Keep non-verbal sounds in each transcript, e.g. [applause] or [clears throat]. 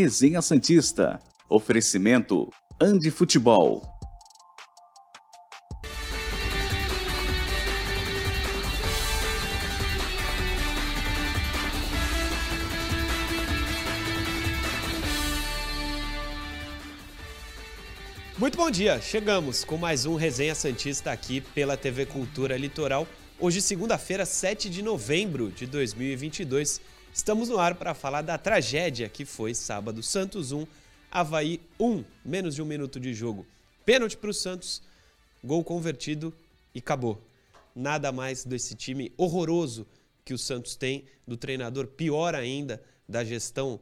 Resenha Santista. Oferecimento Andi Futebol. Muito bom dia, chegamos com mais um Resenha Santista aqui pela TV Cultura Litoral. Hoje, segunda-feira, 7 de novembro de 2022. Estamos no ar para falar da tragédia que foi sábado. Santos 1, Havaí 1, menos de um minuto de jogo. Pênalti para o Santos, gol convertido e acabou. Nada mais desse time horroroso que o Santos tem, do treinador pior ainda, da gestão,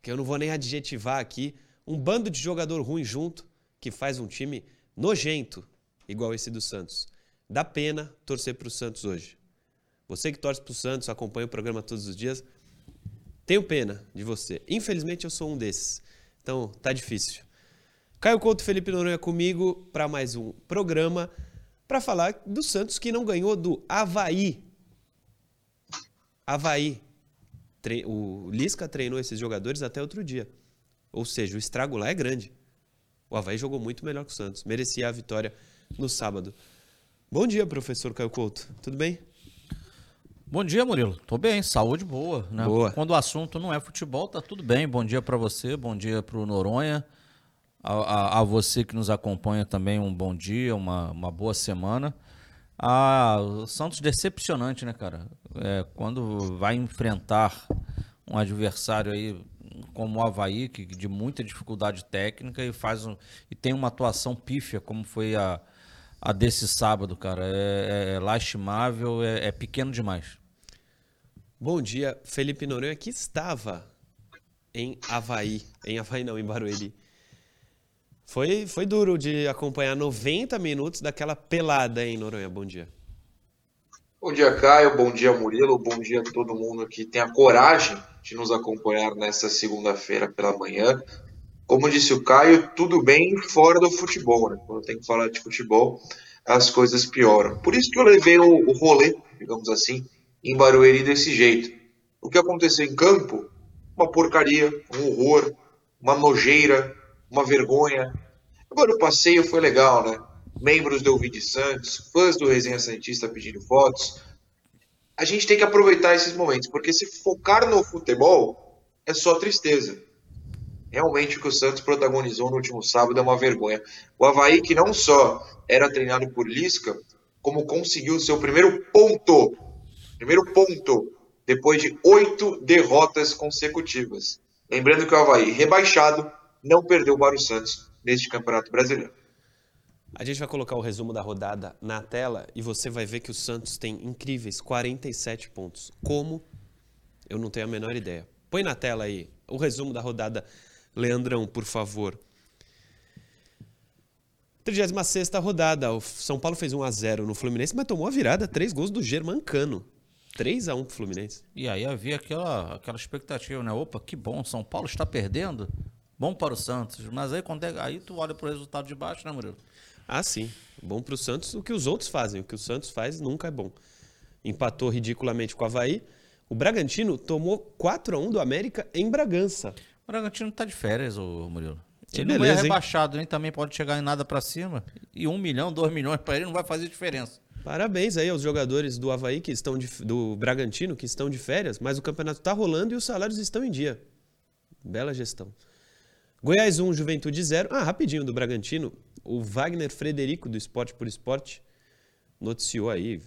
que eu não vou nem adjetivar aqui. Um bando de jogador ruim junto que faz um time nojento, igual esse do Santos. Dá pena torcer para o Santos hoje. Você que torce para o Santos, acompanha o programa todos os dias, tenho pena de você. Infelizmente eu sou um desses. Então tá difícil. Caio Couto Felipe Noronha comigo para mais um programa para falar do Santos que não ganhou do Havaí. Havaí. O Lisca treinou esses jogadores até outro dia. Ou seja, o estrago lá é grande. O Havaí jogou muito melhor que o Santos. Merecia a vitória no sábado. Bom dia, professor Caio Couto. Tudo bem? Bom dia, Murilo. Tô bem, saúde boa, né? Boa. Quando o assunto não é futebol, tá tudo bem. Bom dia para você, bom dia para o Noronha. A, a, a, você que nos acompanha também, um bom dia, uma, uma boa semana. Ah, o Santos decepcionante, né, cara? É, quando vai enfrentar um adversário aí como o Havaí, que de muita dificuldade técnica e faz um, e tem uma atuação pífia, como foi a, a desse sábado, cara. É, é, é lastimável, é, é, pequeno demais. Bom dia, Felipe Noronha, que estava em Havaí. Em Havaí não, em Barueri. Foi, foi duro de acompanhar 90 minutos daquela pelada em Noronha. Bom dia. Bom dia, Caio. Bom dia, Murilo. Bom dia a todo mundo que tem a coragem de nos acompanhar nesta segunda-feira pela manhã como disse o Caio, tudo bem fora do futebol, né? Quando tem que falar de futebol, as coisas pioram. Por isso que eu levei o, o rolê, digamos assim, em Barueri desse jeito. O que aconteceu em campo? Uma porcaria, um horror, uma nojeira, uma vergonha. Agora o passeio foi legal, né? Membros do Ouvide Santos, fãs do Resenha Santista pedindo fotos. A gente tem que aproveitar esses momentos, porque se focar no futebol é só tristeza. Realmente o que o Santos protagonizou no último sábado é uma vergonha. O Havaí, que não só era treinado por Lisca, como conseguiu seu primeiro ponto. Primeiro ponto depois de oito derrotas consecutivas. Lembrando que o Havaí, rebaixado, não perdeu para o Santos neste Campeonato Brasileiro. A gente vai colocar o resumo da rodada na tela e você vai ver que o Santos tem incríveis 47 pontos. Como? Eu não tenho a menor ideia. Põe na tela aí o resumo da rodada Leandrão, por favor. 36 rodada. O São Paulo fez 1 a 0 no Fluminense, mas tomou a virada, três gols do Germancano. 3 a 1 pro Fluminense. E aí havia aquela, aquela expectativa, né? Opa, que bom, São Paulo está perdendo. Bom para o Santos. Mas aí quando é, aí tu olha pro resultado de baixo, né, Murilo? Ah, sim. Bom para o Santos o que os outros fazem. O que o Santos faz nunca é bom. Empatou ridiculamente com o Havaí. O Bragantino tomou 4 a 1 do América em Bragança. O Bragantino tá de férias, o Murilo. Ele beleza, não é rebaixado, nem também pode chegar em nada para cima. E um milhão, dois milhões para ele não vai fazer diferença. Parabéns aí aos jogadores do Havaí que estão de, do Bragantino que estão de férias, mas o campeonato está rolando e os salários estão em dia. Bela gestão. Goiás 1, Juventude 0. Ah, rapidinho do Bragantino. O Wagner Frederico, do Esporte por Esporte, noticiou aí,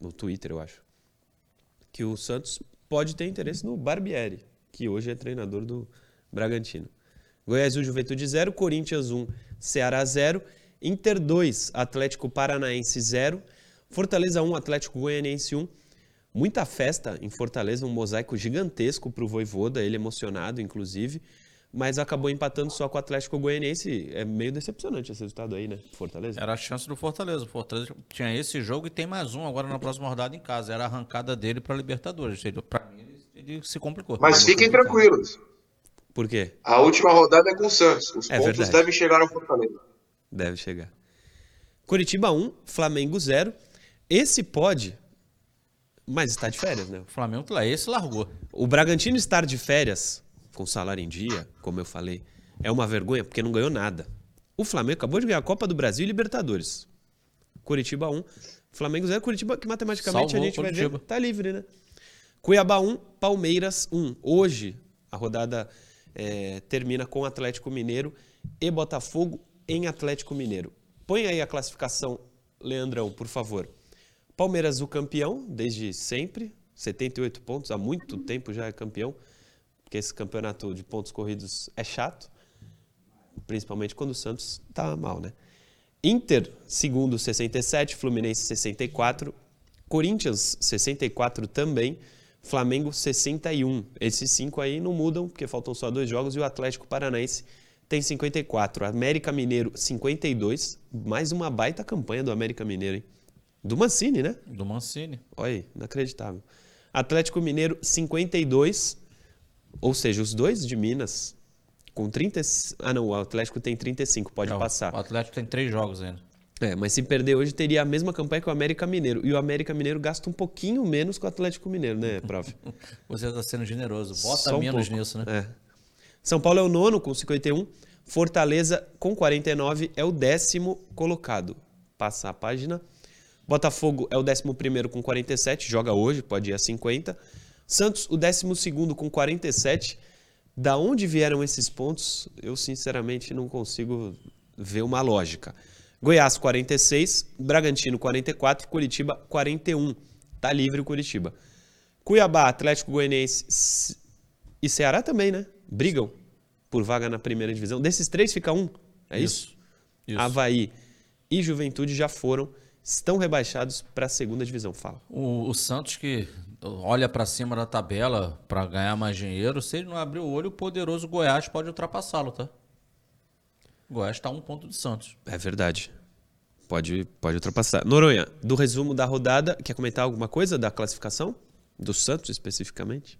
no Twitter, eu acho, que o Santos pode ter interesse no Barbieri, que hoje é treinador do Bragantino. Goiás 1, Juventude 0, Corinthians 1, Ceará 0, Inter 2, Atlético Paranaense 0, Fortaleza 1, Atlético Goianiense 1. Muita festa em Fortaleza, um mosaico gigantesco para o Voivoda, ele emocionado, inclusive, mas acabou empatando só com o Atlético Goianiense. É meio decepcionante esse resultado aí, né? Fortaleza. Era a chance do Fortaleza. O Fortaleza tinha esse jogo e tem mais um agora na próxima rodada em casa. Era a arrancada dele para a Libertadores. Para mim, ele se complicou. Mas fiquem tranquilos. Por quê? A última rodada é com o Santos. Os é pontos verdade. devem chegar ao Fortaleza. Deve chegar. Curitiba 1, Flamengo 0. Esse pode, mas está de férias, né? O Flamengo, esse largou. O Bragantino estar de férias com salário em dia, como eu falei, é uma vergonha porque não ganhou nada. O Flamengo acabou de ganhar a Copa do Brasil e Libertadores. Curitiba 1, Flamengo 0, Curitiba que matematicamente Salvou a gente vai ver, tá livre, né? Cuiabá 1, Palmeiras 1. Hoje a rodada é, termina com Atlético Mineiro e Botafogo em Atlético Mineiro. Põe aí a classificação, Leandrão, por favor. Palmeiras o campeão desde sempre, 78 pontos, há muito tempo já é campeão, porque esse campeonato de pontos corridos é chato, principalmente quando o Santos tá mal, né? Inter, segundo, 67, Fluminense 64, Corinthians 64 também, Flamengo 61. Esses cinco aí não mudam, porque faltam só dois jogos, e o Atlético Paranaense tem 54. América Mineiro 52, mais uma baita campanha do América Mineiro, hein? Do Mancini, né? Do Mancini. Olha aí, inacreditável. Atlético Mineiro 52, ou seja, os dois de Minas com 30. Ah, não, o Atlético tem 35, pode Não, passar. O Atlético tem três jogos ainda. É, mas se perder hoje teria a mesma campanha que o América Mineiro. E o América Mineiro gasta um pouquinho menos que o Atlético Mineiro, né, prof? [laughs] Você está sendo generoso. Bota Só um menos pouco. nisso, né? É. São Paulo é o nono com 51. Fortaleza com 49 é o décimo colocado. Passa a página. Botafogo é o décimo primeiro com 47, joga hoje, pode ir a 50. Santos, o décimo segundo com 47. Da onde vieram esses pontos, eu sinceramente não consigo ver uma lógica. Goiás, 46. Bragantino, 44. Curitiba, 41. Tá livre o Curitiba. Cuiabá, Atlético Goianiense e Ceará também, né? Brigam por vaga na primeira divisão. Desses três fica um. É isso? Isso. Havaí e Juventude já foram, estão rebaixados para a segunda divisão. Fala. O, o Santos que olha pra cima da tabela pra ganhar mais dinheiro, se ele não abrir o olho, o poderoso Goiás pode ultrapassá-lo, tá? O Goiás tá a um ponto de Santos. É verdade. Pode, pode ultrapassar. Noronha, do resumo da rodada, quer comentar alguma coisa da classificação? Do Santos especificamente?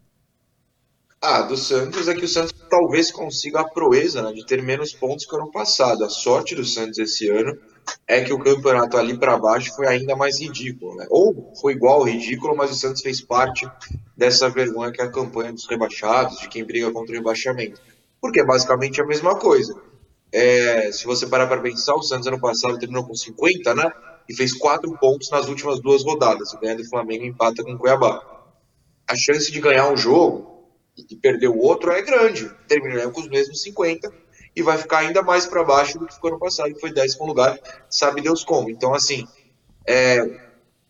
Ah, do Santos é que o Santos talvez consiga a proeza né, de ter menos pontos que o ano passado. A sorte do Santos esse ano é que o campeonato ali para baixo foi ainda mais ridículo, né? Ou foi igual ridículo, mas o Santos fez parte dessa vergonha que é a campanha dos rebaixados, de quem briga contra o rebaixamento. Porque é basicamente a mesma coisa. É, se você parar para pensar, o Santos ano passado terminou com 50, né? E fez 4 pontos nas últimas duas rodadas. Ganha do Flamengo empata com o Cuiabá. A chance de ganhar um jogo e perder o outro é grande. Terminaria com os mesmos 50 e vai ficar ainda mais para baixo do que ficou ano passado, que foi décimo lugar, sabe Deus como. Então, assim, é,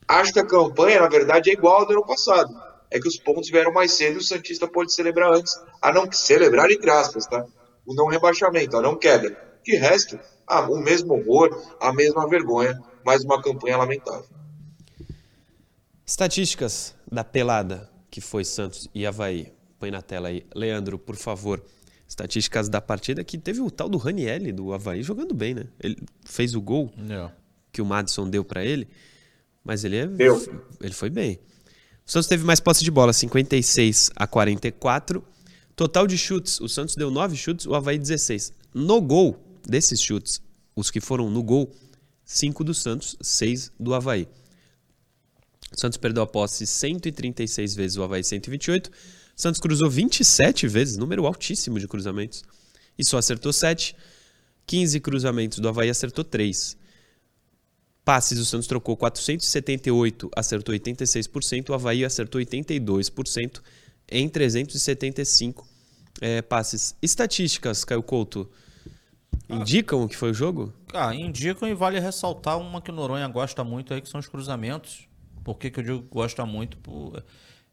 acho que a campanha, na verdade, é igual ao do ano passado. É que os pontos vieram mais cedo e o Santista pode celebrar antes, a não celebrar entre aspas, tá? O não rebaixamento, a não queda. De resto, ah, o mesmo horror, a mesma vergonha, mais uma campanha lamentável. Estatísticas da pelada que foi Santos e Havaí. Põe na tela aí. Leandro, por favor. Estatísticas da partida que teve o tal do Ranielli do Havaí jogando bem, né? Ele fez o gol É. que o Madison deu pra ele, mas ele é, ele foi bem. O Santos teve mais posse de bola, 56 a 44. Total de chutes, o Santos deu 9 chutes, o Havaí 16. No gol desses chutes, os que foram no gol, 5 do Santos, 6 do Havaí. O Santos perdeu a posse 136 vezes, o Havaí 128. O Santos cruzou 27 vezes, número altíssimo de cruzamentos, e só acertou 7. 15 cruzamentos do Havaí acertou 3. Passes, o Santos trocou 478, acertou 86%, o Havaí acertou 82% em 375 é, passes. Estatísticas, Caio Couto, indicam o que foi o jogo? Ah, indicam e vale ressaltar uma que o Noronha gosta muito aí, que são os cruzamentos. Por que, que eu digo que gosta muito? Por,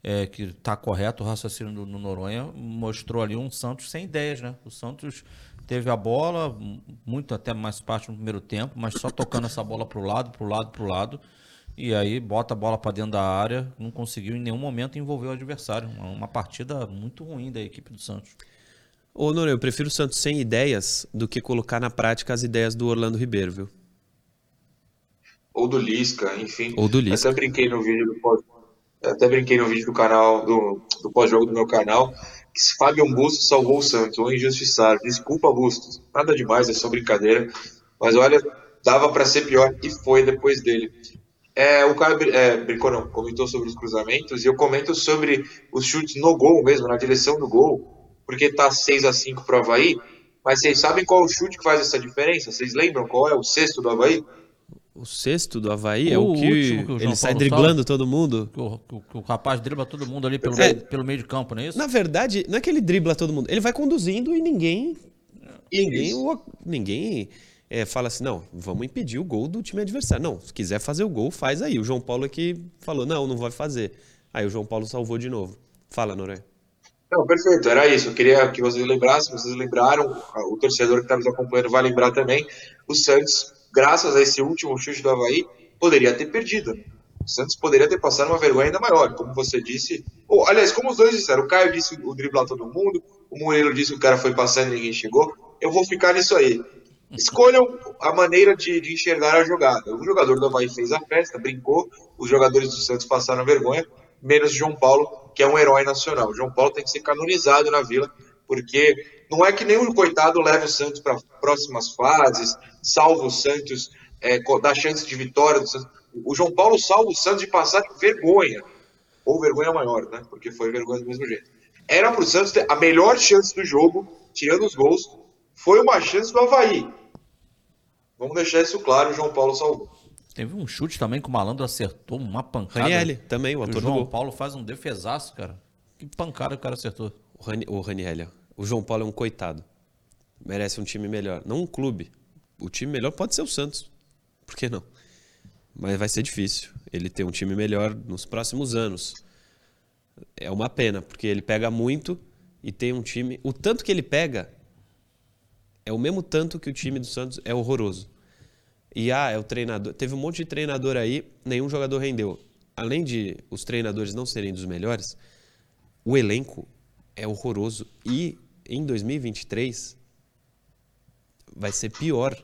é, que tá correto o raciocínio do, do Noronha, mostrou ali um Santos sem ideias, né? O Santos teve a bola, muito até mais parte no primeiro tempo, mas só tocando essa bola pro lado, pro lado, pro lado. E aí bota a bola para dentro da área, não conseguiu em nenhum momento envolver o adversário. Uma, uma partida muito ruim da equipe do Santos. Ô, Noronha, eu prefiro o Santos sem ideias do que colocar na prática as ideias do Orlando Ribeiro, viu? Ou do Lisca, enfim. Ou do Lisca. Até brinquei no vídeo do pós, até brinquei no vídeo do canal do, do pós-jogo do meu canal que se Fábio Bustos salvou o Santos, ou injustiçado. Desculpa, Bustos. Nada demais, é só brincadeira. Mas olha, dava para ser pior e foi depois dele. É, o Caio é, brincou, não, comentou sobre os cruzamentos e eu comento sobre os chutes no gol mesmo, na direção do gol. porque tá 6 a 5 pro Havaí. Mas vocês sabem qual é o chute que faz essa diferença? Vocês lembram qual é o sexto do Havaí? O sexto do Havaí é o, O que, último que o ele sai driblando todo mundo. O, o- o rapaz dribla todo mundo ali pelo, É. meio, pelo meio de campo, não é isso? Na verdade, não é que ele dribla todo mundo, ele vai conduzindo e ninguém. Ninguém, Isso. o- ninguém é, fala assim, não, vamos impedir o gol do time adversário. Não, se quiser fazer o gol, faz aí. O João Paulo que falou, não, não vai fazer. Aí o João Paulo salvou de novo. Fala, Noronha. Não, perfeito, era isso. Eu queria que vocês lembrassem, vocês lembraram, o torcedor que está nos acompanhando vai lembrar também. O Santos, graças a esse último chute do Havaí, poderia ter perdido. O Santos poderia ter passado uma vergonha ainda maior, como você disse. Ou, aliás, como os dois disseram, o Caio disse o driblar todo mundo, o Murilo disse que o cara foi passando e ninguém chegou. Eu vou ficar nisso aí. Escolham a maneira de, de enxergar a jogada. O jogador do Havaí fez a festa, brincou, os jogadores do Santos passaram vergonha, menos João Paulo, que é um herói nacional. O João Paulo tem que ser canonizado na vila, porque não é que o coitado leva o Santos para próximas fases, salva o Santos, é, dá chance de vitória do Santos. O João Paulo salva o Santos de passar vergonha, ou vergonha maior, né? Porque foi vergonha do mesmo jeito. Era para o Santos ter a melhor chance do jogo, tirando os gols, foi uma chance do Havaí. Vamos deixar isso claro, o João Paulo salvou. Teve um chute também que o malandro acertou uma pancada. Ranielli, também, o O autor do João gol. Paulo faz um defesaço, cara. Que pancada o cara acertou. O, Rani, o Ranielli, ó. o João Paulo é um coitado. Merece um time melhor. Não um clube. O time melhor pode ser o Santos. Por que não? Mas vai ser difícil ele ter um time melhor nos próximos anos. É uma pena, porque ele pega muito e tem um time. O tanto que ele pega é o mesmo tanto que o time do Santos é horroroso. E ah, é o treinador. Teve um monte de treinador aí, nenhum jogador rendeu. Além de os treinadores não serem dos melhores, o elenco é horroroso. E em 2023 vai ser pior.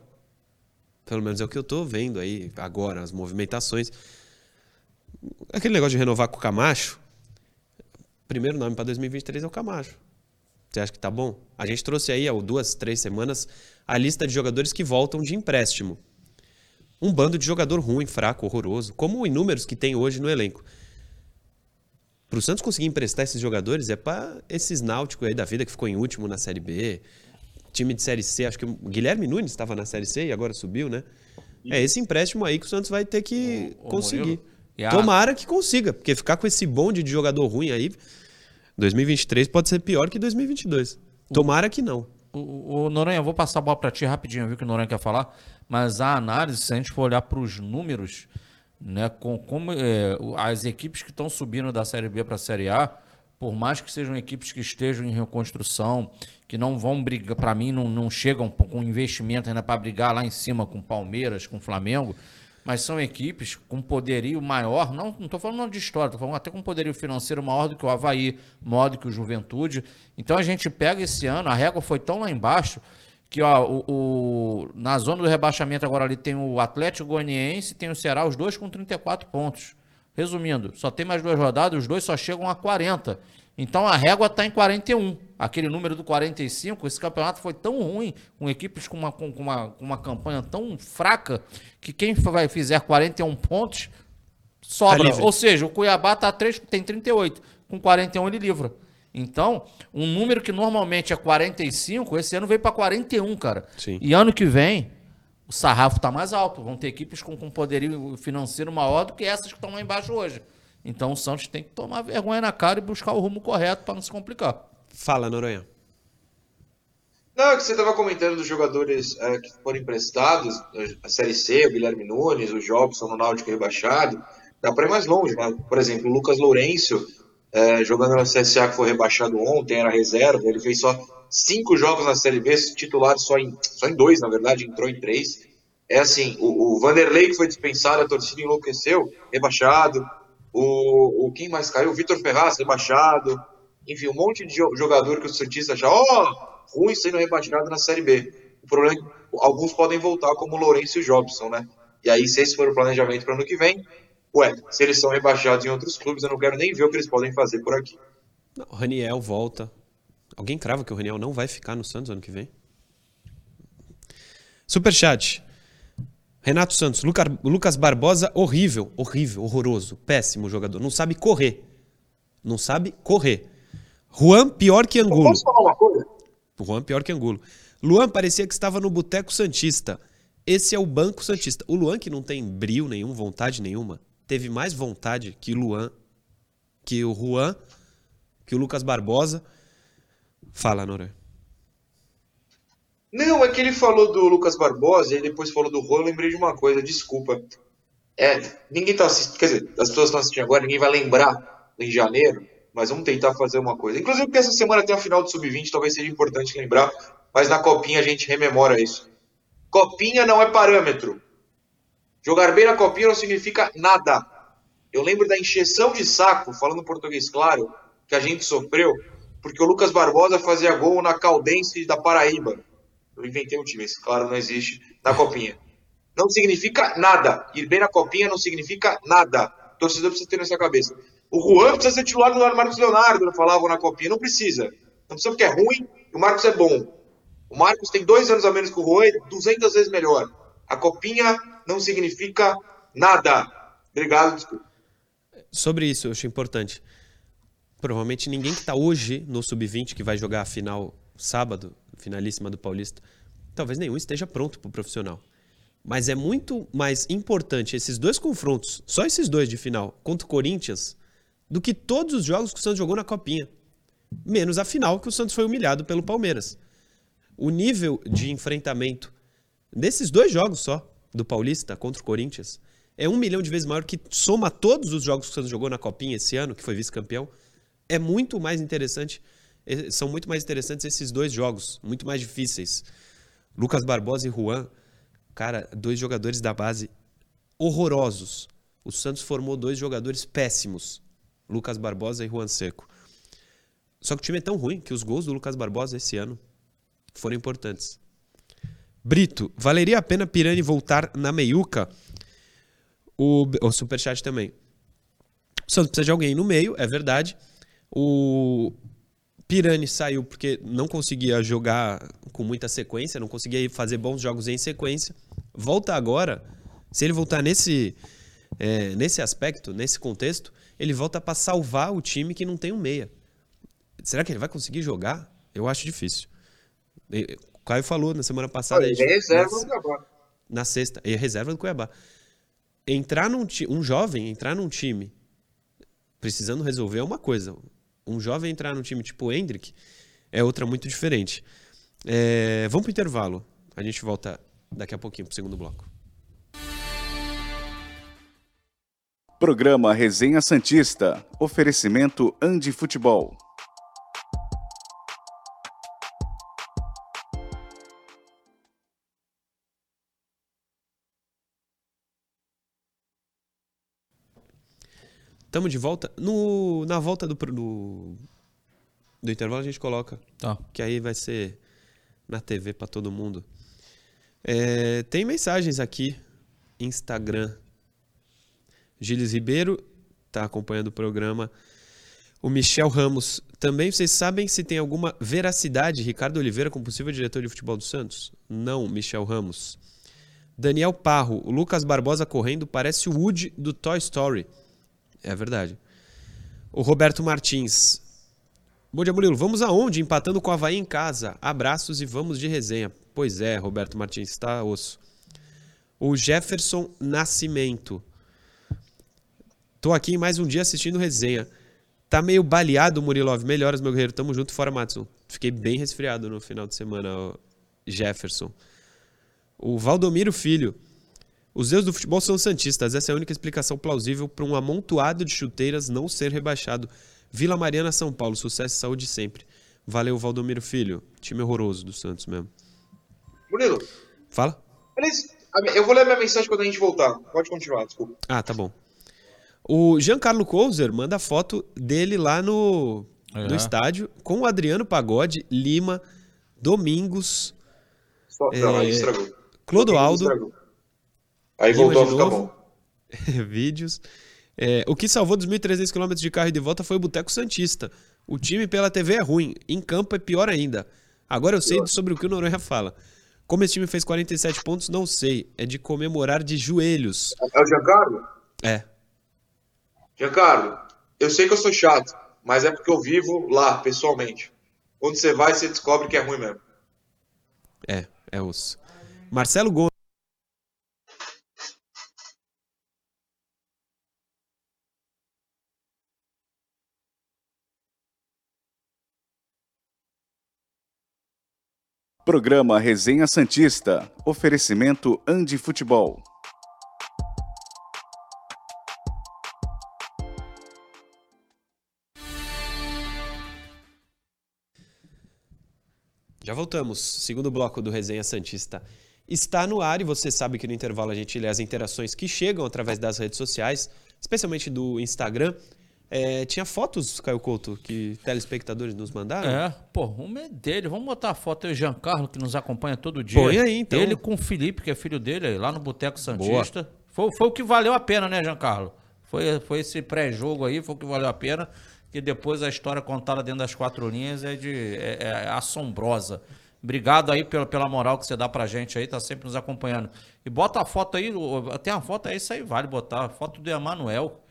Pelo menos é o que eu tô vendo aí agora, as movimentações. Aquele negócio de renovar com o Camacho. Primeiro nome para 2023 é o Camacho. Você acha que tá bom? A gente trouxe aí há duas, três semanas a lista de jogadores que voltam de empréstimo. Um bando de jogador ruim, fraco, horroroso, como inúmeros que tem hoje no elenco. Para o Santos conseguir emprestar esses jogadores é para esses náuticos aí da vida que ficou em último na Série B, time de Série C, acho que o Guilherme Nunes estava na Série C e agora subiu, né? É esse empréstimo aí que o Santos vai ter que ô, conseguir. A- Tomara que consiga, porque ficar com esse bonde de jogador ruim aí, 2023 pode ser pior que 2022. Tomara que não. O, o Noronha, eu vou passar a bola para ti rapidinho, viu que o Noronha quer falar, mas a análise, se a gente for olhar para os números, né, com como é, as equipes que estão subindo da Série B para a Série A, por mais que sejam equipes que estejam em reconstrução, que não vão brigar, para mim não, não chegam com investimento ainda para brigar lá em cima com Palmeiras, com Flamengo, mas são equipes com poderio maior, não estou falando de história, estou falando até com poderio financeiro maior do que o Havaí, maior do que o Juventude. Então a gente pega esse ano, a régua foi tão lá embaixo que ó, o, o- na zona do rebaixamento agora ali tem o Atlético Goianiense tem o Ceará, os dois com 34 pontos. Resumindo, só tem mais duas rodadas, os dois só chegam a 40. Então a régua está em 41. Aquele número do 45, esse campeonato foi tão ruim, com equipes com uma, com, uma, com uma campanha tão fraca, que quem vai fizer 41 pontos sobra. livre. Ou seja, o Cuiabá tá 3, tem 38. Com 41 ele livra. Então, um número que normalmente é 45, esse ano veio para 41, cara. Sim. E ano que vem, o sarrafo tá mais alto. Vão ter equipes com, com poderio financeiro maior do que essas que estão lá embaixo hoje. Então o Santos tem que tomar vergonha na cara e buscar o rumo correto para não se complicar. Fala, Noronha. Não, é que você estava comentando dos jogadores é, que foram emprestados, a Série C, o Guilherme Nunes, o Jobson no Náutico rebaixado. Dá para ir mais longe, né? Por exemplo, o Lucas Lourenço, é, jogando na CSA que foi rebaixado ontem, era reserva, ele fez só cinco jogos na Série B, titular só em, só em dois, na verdade, entrou em três. É assim, o, o Vanderlei que foi dispensado, a torcida enlouqueceu, rebaixado. O, o quem mais caiu? O Vitor Ferraz, rebaixado. Enfim, um monte de jo- jogador que o Santista já, ó, ruim sendo rebaixado na Série B. O problema é que alguns podem voltar, como o Lourenço e o Jobson, né? E aí, se esse for o planejamento para o ano que vem, ué, se eles são rebaixados em outros clubes, eu não quero nem ver o que eles podem fazer por aqui. O Raniel volta. Alguém crava que o Raniel não vai ficar no Santos ano que vem? Superchat. Renato Santos. Luca- Lucas Barbosa, horrível, horrível, horroroso, péssimo jogador. Não sabe correr. Não sabe correr. Juan pior que Angulo. Posso falar uma coisa? Juan pior que Angulo. Luan parecia que estava no Boteco Santista. Esse é o Banco Santista. O Luan, que não tem brilho nenhum, vontade nenhuma, teve mais vontade que o Luan, que o Juan, que o Lucas Barbosa. Fala, Nora. Não, é que ele falou do Lucas Barbosa e depois falou do Juan, eu lembrei de uma coisa, desculpa. É, ninguém tá assistindo, quer dizer, as pessoas estão assistindo agora, ninguém vai lembrar em janeiro, mas vamos tentar fazer uma coisa. Inclusive porque essa semana tem a final do Sub-20, talvez seja importante lembrar, mas na Copinha a gente rememora isso. Copinha não é parâmetro. Jogar bem na Copinha não significa nada. Eu lembro da encheção de saco, falando português claro, que a gente sofreu, porque o Lucas Barbosa fazia gol na Caldense da Paraíba. Eu inventei um time, esse claro não existe na Copinha. Não significa nada. Ir bem na Copinha não significa nada. O torcedor precisa ter nessa cabeça. O Juan precisa ser titular do Marcos Leonardo, falavam na Copinha. Não precisa. Não precisa porque é ruim e o Marcos é bom. O Marcos tem dois anos a menos que o Juan e 200 vezes melhor. A Copinha não significa nada. Obrigado, desculpa. Sobre isso, eu acho importante. Provavelmente ninguém que está hoje no Sub-20, que vai jogar a final sábado, finalíssima do Paulista, talvez nenhum esteja pronto para o profissional. Mas é muito mais importante esses dois confrontos, só esses dois de final, contra o Corinthians, do que todos os jogos que o Santos jogou na Copinha. Menos a final, que o Santos foi humilhado pelo Palmeiras. O nível de enfrentamento desses dois jogos só, do Paulista contra o Corinthians, é um milhão de vezes maior que soma todos os jogos que o Santos jogou na Copinha esse ano, que foi vice-campeão. É muito mais interessante, são muito mais interessantes esses dois jogos, muito mais difíceis. Lucas Barbosa e Juan Cara, dois jogadores da base horrorosos. O Santos formou dois jogadores péssimos, Lucas Barbosa e Juan Seco. Só que o time é tão ruim que os gols do Lucas Barbosa esse ano foram importantes. Brito, valeria a pena Pirani voltar na meiuca? O, o Superchat também. O Santos precisa de alguém no meio, é verdade. O Pirani saiu porque não conseguia jogar com muita sequência, não conseguia fazer bons jogos em sequência volta agora, se ele voltar nesse, é, nesse aspecto, nesse contexto, ele volta para salvar o time que não tem um meia. Será que ele vai conseguir jogar? Eu acho difícil. O Caio falou na semana passada. Ele é reserva do Cuiabá. Na sexta. E é reserva do Cuiabá. Entrar num um jovem entrar num time precisando resolver é uma coisa. Um jovem entrar num time tipo o Hendrick é outra muito diferente. É, vamos pro intervalo. A gente volta daqui a pouquinho para o segundo bloco. Programa Resenha Santista. Oferecimento Andi Futebol. Estamos de volta. No, na volta do, do, do intervalo a gente coloca. Tá. Que aí vai ser na TV para todo mundo. É, tem mensagens aqui. Instagram. Gilles Ribeiro está acompanhando o programa. O Michel Ramos. Também vocês sabem se tem alguma veracidade Ricardo Oliveira como possível diretor de futebol do Santos? Não, Michel Ramos. Daniel Parro. O Lucas Barbosa correndo parece o Woody do Toy Story. É verdade. O Roberto Martins. Bom dia, Murilo. Vamos aonde? Empatando com o Havaí em casa. Abraços e vamos de resenha. Pois é, Roberto Martins, está osso. O Jefferson Nascimento. Tô aqui mais um dia assistindo resenha. Tá meio baleado, Murilov. Melhoras, meu guerreiro. Tamo junto, fora Matson. Fiquei bem resfriado no final de semana, Jefferson. O Valdomiro Filho. Os deuses do futebol são santistas. Essa é a única explicação plausível para um amontoado de chuteiras não ser rebaixado. Vila Mariana, São Paulo. Sucesso e saúde sempre. Valeu, Valdomiro Filho. Time horroroso do Santos mesmo. Murilo. Fala. Eu vou ler minha mensagem quando a gente voltar. Pode continuar, desculpa. Ah, tá bom. O Giancarlo Couser manda foto dele lá no, é. no estádio com o Adriano Pagode, Lima, Domingos. Só, é, não. Clodoaldo. Aí voltou a ficar bom. [laughs] Vídeos. É, o que salvou dos 1.300 km de carro e de volta foi o Boteco Santista. O time pela TV é ruim, em campo é pior ainda. Agora eu sei sobre o que o Noronha fala. Como esse time fez 47 pontos, não sei. É de comemorar de joelhos. É o Giancarlo? É. Giancarlo, eu sei que eu sou chato, mas é porque eu vivo lá, pessoalmente. Quando você vai, você descobre que é ruim mesmo. É, é osso. Marcelo Gomes. Programa Resenha Santista. Oferecimento Andi Futebol. Já voltamos. Segundo bloco do Resenha Santista está no ar e você sabe que no intervalo a gente lê as interações que chegam através das redes sociais, especialmente do Instagram. É, tinha fotos, Caio Couto, que telespectadores nos mandaram? É, pô, uma é dele. Vamos botar a foto aí, Giancarlo, que nos acompanha todo dia. Põe aí, então. Ele com o Felipe, que é filho dele, lá no Boteco Santista. Foi, foi o que valeu a pena, né, Giancarlo? Foi, foi esse pré-jogo aí, foi o que valeu a pena. Que depois a história contada dentro das quatro linhas é, de, é, é assombrosa. Obrigado aí pela, pela moral que você dá pra gente aí, tá sempre nos acompanhando. E bota a foto aí, tem uma foto aí, isso aí vale botar. A foto do Emanuel,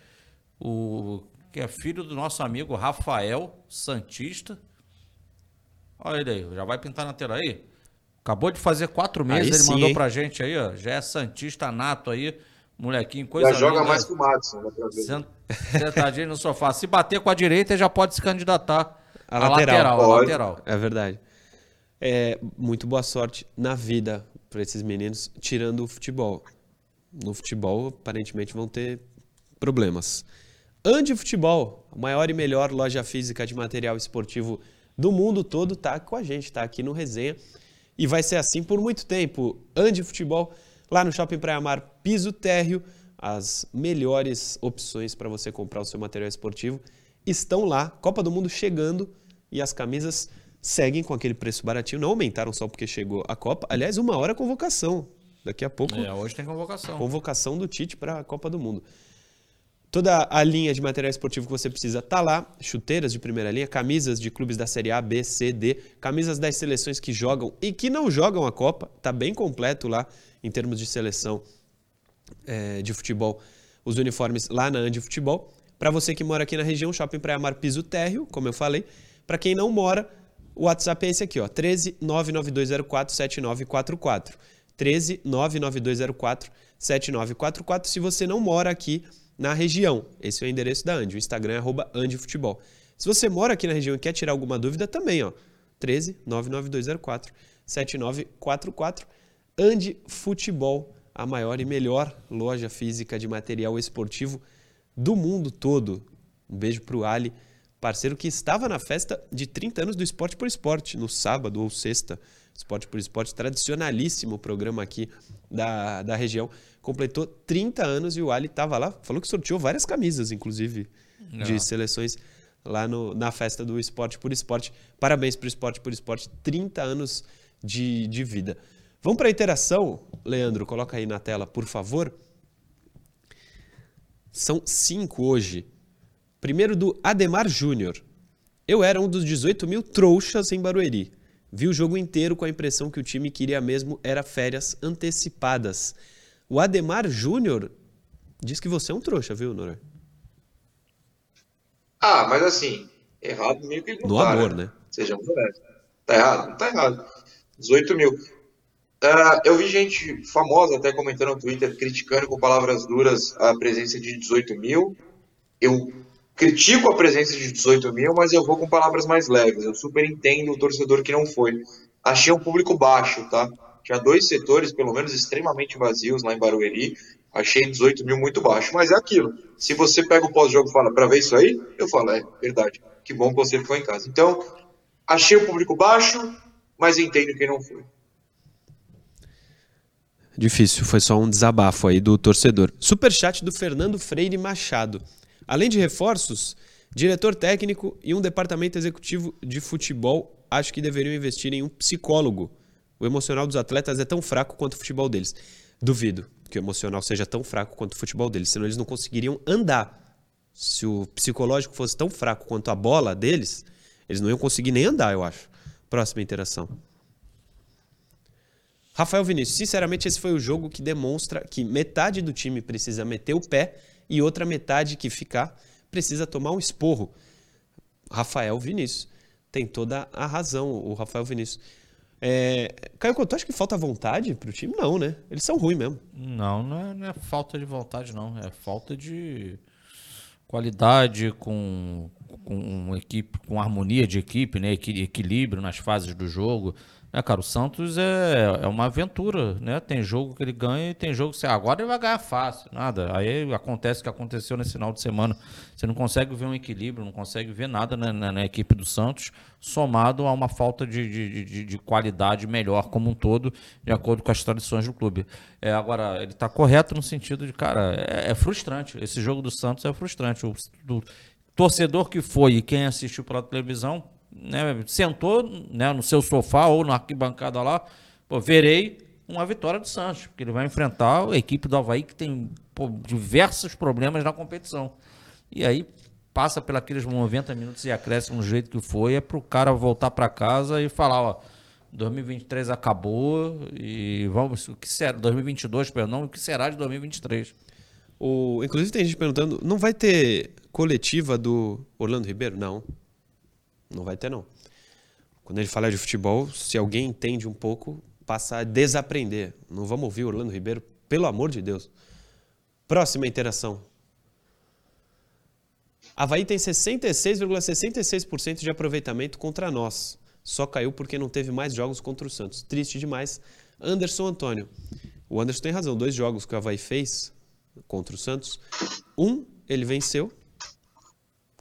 o, que é filho do nosso amigo Rafael Santista. Olha ele aí, já vai pintar na tela aí. Acabou de fazer quatro meses, aí ele sim, mandou hein? pra gente aí, ó. Já é Santista nato aí, molequinho, coisa Já joga mais que o Madison, pra ver. Sentadinho no sofá. Se bater com a direita, já pode se candidatar a, a lateral. lateral a lateral. É verdade. É, muito boa sorte na vida para esses meninos, tirando o futebol. No futebol, aparentemente, vão ter problemas. Andi Futebol, a maior e melhor loja física de material esportivo do mundo todo, está com a gente, está aqui no Resenha. E vai ser assim por muito tempo. Andi Futebol, lá no Shopping Praia Mar, piso térreo, as melhores opções para você comprar o seu material esportivo estão lá. Copa do Mundo chegando e as camisas seguem com aquele preço baratinho, não aumentaram só porque chegou a Copa. Aliás, uma hora convocação. Daqui a pouco. É, hoje tem convocação. Convocação do Tite para a Copa do Mundo. Toda a linha de material esportivo que você precisa tá lá, chuteiras de primeira linha, camisas de clubes da Série A, B, C, D, camisas das seleções que jogam e que não jogam a Copa, tá bem completo lá em termos de seleção é, de futebol, os uniformes lá na Andi Futebol. Para você que mora aqui na região, Shopping Praia Mar Piso Térreo, como eu falei. Para quem não mora, o WhatsApp é esse aqui, ó, 13 99204 7944. 13 99204 7944. Se você não mora aqui na região, esse é o endereço da Andy. O Instagram é arroba andifutebol. Se você mora aqui na região e quer tirar alguma dúvida, também, ó, 13 99204 7944. Andi Futebol, a maior e melhor loja física de material esportivo do mundo todo. Um beijo pro Ali parceiro que estava na festa de 30 anos do Esporte por Esporte, no sábado ou sexta. Esporte por Esporte, tradicionalíssimo programa aqui da, da região. Completou 30 anos e o Ali estava lá, falou que sorteou várias camisas, inclusive, Não. de seleções lá no, na festa do Esporte por Esporte. Parabéns para o Esporte por Esporte, 30 anos de, de vida. Vamos para a interação? Leandro, coloca aí na tela, por favor. São cinco hoje. Primeiro do Ademar Júnior. Eu era um dos 18 mil trouxas em Barueri. Vi o jogo inteiro com a impressão que o time queria mesmo era férias antecipadas. O Ademar Júnior diz que você é um trouxa, viu, Nora? Ah, mas assim, errado meio que não No tá, amor, né? né? Sejamos honestos. Tá errado? Não tá errado. 18 mil. Uh, eu vi gente famosa até comentando no Twitter, criticando com palavras duras a presença de 18 mil. Eu critico a presença de 18 mil, mas eu vou com palavras mais leves. Eu super entendo o torcedor que não foi. Achei um público baixo, tá? Tinha dois setores, pelo menos, extremamente vazios lá em Barueri. Achei 18 mil muito baixo, mas é aquilo. Se você pega o pós-jogo e fala, para ver isso aí, eu falo, é verdade. Que bom que você ficou em casa. Então, achei o público baixo, mas entendo quem não foi. Difícil, foi só um desabafo aí do torcedor. Superchat do Fernando Freire Machado. Além de reforços, diretor técnico e um departamento executivo de futebol acho que deveriam investir em um psicólogo. O emocional dos atletas é tão fraco quanto o futebol deles. Duvido que o emocional seja tão fraco quanto o futebol deles, senão eles não conseguiriam andar. Se o psicológico fosse tão fraco quanto a bola deles, eles não iam conseguir nem andar, eu acho. Próxima interação. Rafael Vinícius, sinceramente, esse foi o jogo que demonstra que metade do time precisa meter o pé e outra metade que ficar precisa tomar um esporro. Rafael Vinícius. Tem toda a razão, o Rafael Vinícius. É, Caio Couto, acha que falta vontade pro time? Não, né? Eles são ruins mesmo. Não, não é, não é falta de vontade, não. É falta de qualidade, com, com equipe, com harmonia de equipe, né? equilíbrio nas fases do jogo. É, cara, o Santos é, é uma aventura, né? Tem jogo que ele ganha e tem jogo que você agora ele vai ganhar fácil, nada. Aí acontece o que aconteceu nesse final de semana. Você não consegue ver um equilíbrio, não consegue ver nada na, na, na equipe do Santos, somado a uma falta de, de, de, de, qualidade melhor como um todo, de acordo com as tradições do clube. É, agora, ele está correto no sentido de, cara, é, é, frustrante. Esse jogo do Santos é frustrante. O, do torcedor que foi e quem assistiu pela televisão né, sentou né, no seu sofá ou na arquibancada lá, pô, verei uma vitória do Santos, porque ele vai enfrentar a equipe do Havaí que tem pô, diversos problemas na competição. E aí passa pelos 90 minutos e acresce um jeito que foi, é para o cara voltar para casa e falar, ó, 2023 acabou e vamos, o que será, 2022, perdão, o que será de 2023? O, inclusive tem gente perguntando, não vai ter coletiva do Orlando Ribeiro? Não. Não vai ter, não. Quando ele fala de futebol, se alguém entende um pouco, passa a desaprender. Não vamos ouvir Orlando Ribeiro, pelo amor de Deus. Próxima interação. Havaí tem 66,66% ,66 de aproveitamento contra nós. Só caiu porque não teve mais jogos contra o Santos. Triste demais. Anderson Antônio. O Anderson tem razão. Dois jogos que o Havaí fez contra o Santos. Um, ele venceu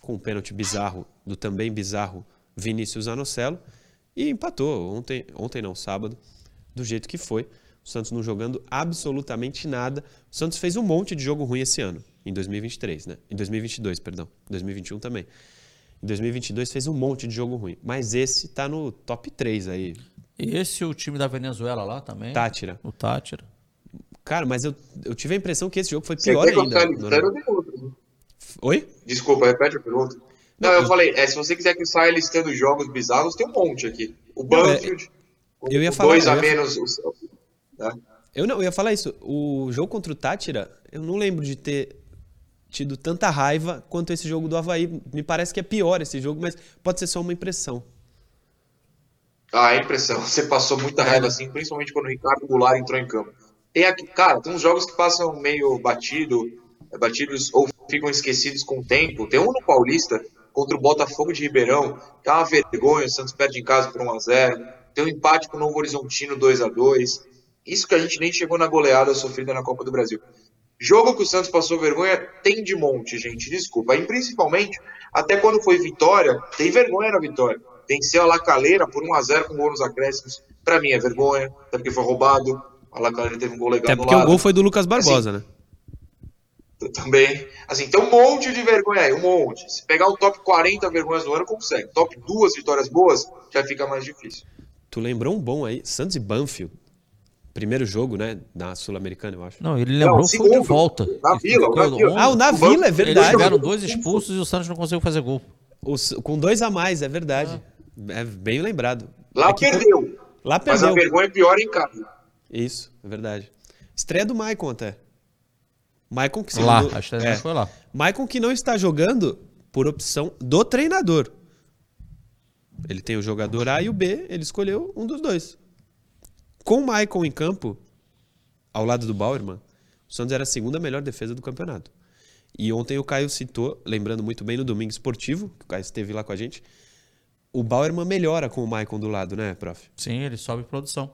com um pênalti bizarro do também bizarro Vinícius Anocelo e empatou ontem, ontem não, sábado, do jeito que foi. O Santos não jogando absolutamente nada. O Santos fez um monte de jogo ruim esse ano, em 2023, né? Em 2022, perdão. 2021 também. Em 2022 fez um monte de jogo ruim, mas esse tá no top 3 aí. E esse o time da Venezuela lá também? Tátira. O Tátira. Cara, mas eu, eu tive a impressão que esse jogo foi pior ainda. Oi? Desculpa, repete a pergunta. Não, eu falei, é, se você quiser que saia listando jogos bizarros, tem um monte aqui. O Banfield, não, é, eu ia falar, dois a menos. Né? Eu não, eu ia falar isso. O jogo contra o Tátira, eu não lembro de ter tido tanta raiva quanto esse jogo do Havaí. Me parece que é pior esse jogo, mas pode ser só uma impressão. Ah, é impressão. [laughs] Você passou muita raiva assim, principalmente quando o Ricardo Goulart entrou em campo. Tem aqui, cara, tem uns jogos que passam meio batido, batidos ou ficam esquecidos com o tempo. Tem um no Paulista contra o Botafogo de Ribeirão, que é uma vergonha, o Santos perde em casa por 1x0. Tem um empate com o Novo Horizontino 2 a 2 Isso que a gente nem chegou na goleada sofrida na Copa do Brasil. Jogo que o Santos passou vergonha tem de monte, gente, desculpa. E principalmente, até quando foi vitória, tem vergonha na vitória. Venceu a Lacaleira por 1x0 com gol nos acréscimos. Pra mim é vergonha, até porque foi roubado. A Lacaleira teve um gol legal Até porque o gol foi do Lucas Barbosa, assim, né? Também. Assim, tem um monte de vergonha aí, um monte. Se pegar o top 40 vergonhas do ano, consegue. Top duas vitórias boas, já fica mais difícil. Tu lembrou um bom aí, Santos e Banfield. Primeiro jogo, né? Da Sul-Americana, eu acho. Não, ele lembrou não, foi de volta. Na Vila, na Vila. Ah, o na Vila, é verdade. Eles tiveram dois expulsos e o Santos não conseguiu fazer gol. Os, com dois a mais, é verdade. Ah. É bem lembrado. Lá perdeu. Lá perdeu. Mas a vergonha é pior em casa. Isso, é verdade. Estreia do Maicon até. Maicon que lá, acho que é, foi lá. Maicon que não está jogando por opção do treinador. Ele tem o jogador A e o B, ele escolheu um dos dois. Com o Maicon em campo, ao lado do Bauerman, o Santos era a segunda melhor defesa do campeonato. E ontem o Caio citou, lembrando muito bem no domingo esportivo, que o Caio esteve lá com a gente, o Bauerman melhora com o Maicon do lado, né, prof? Sim, ele sobe produção.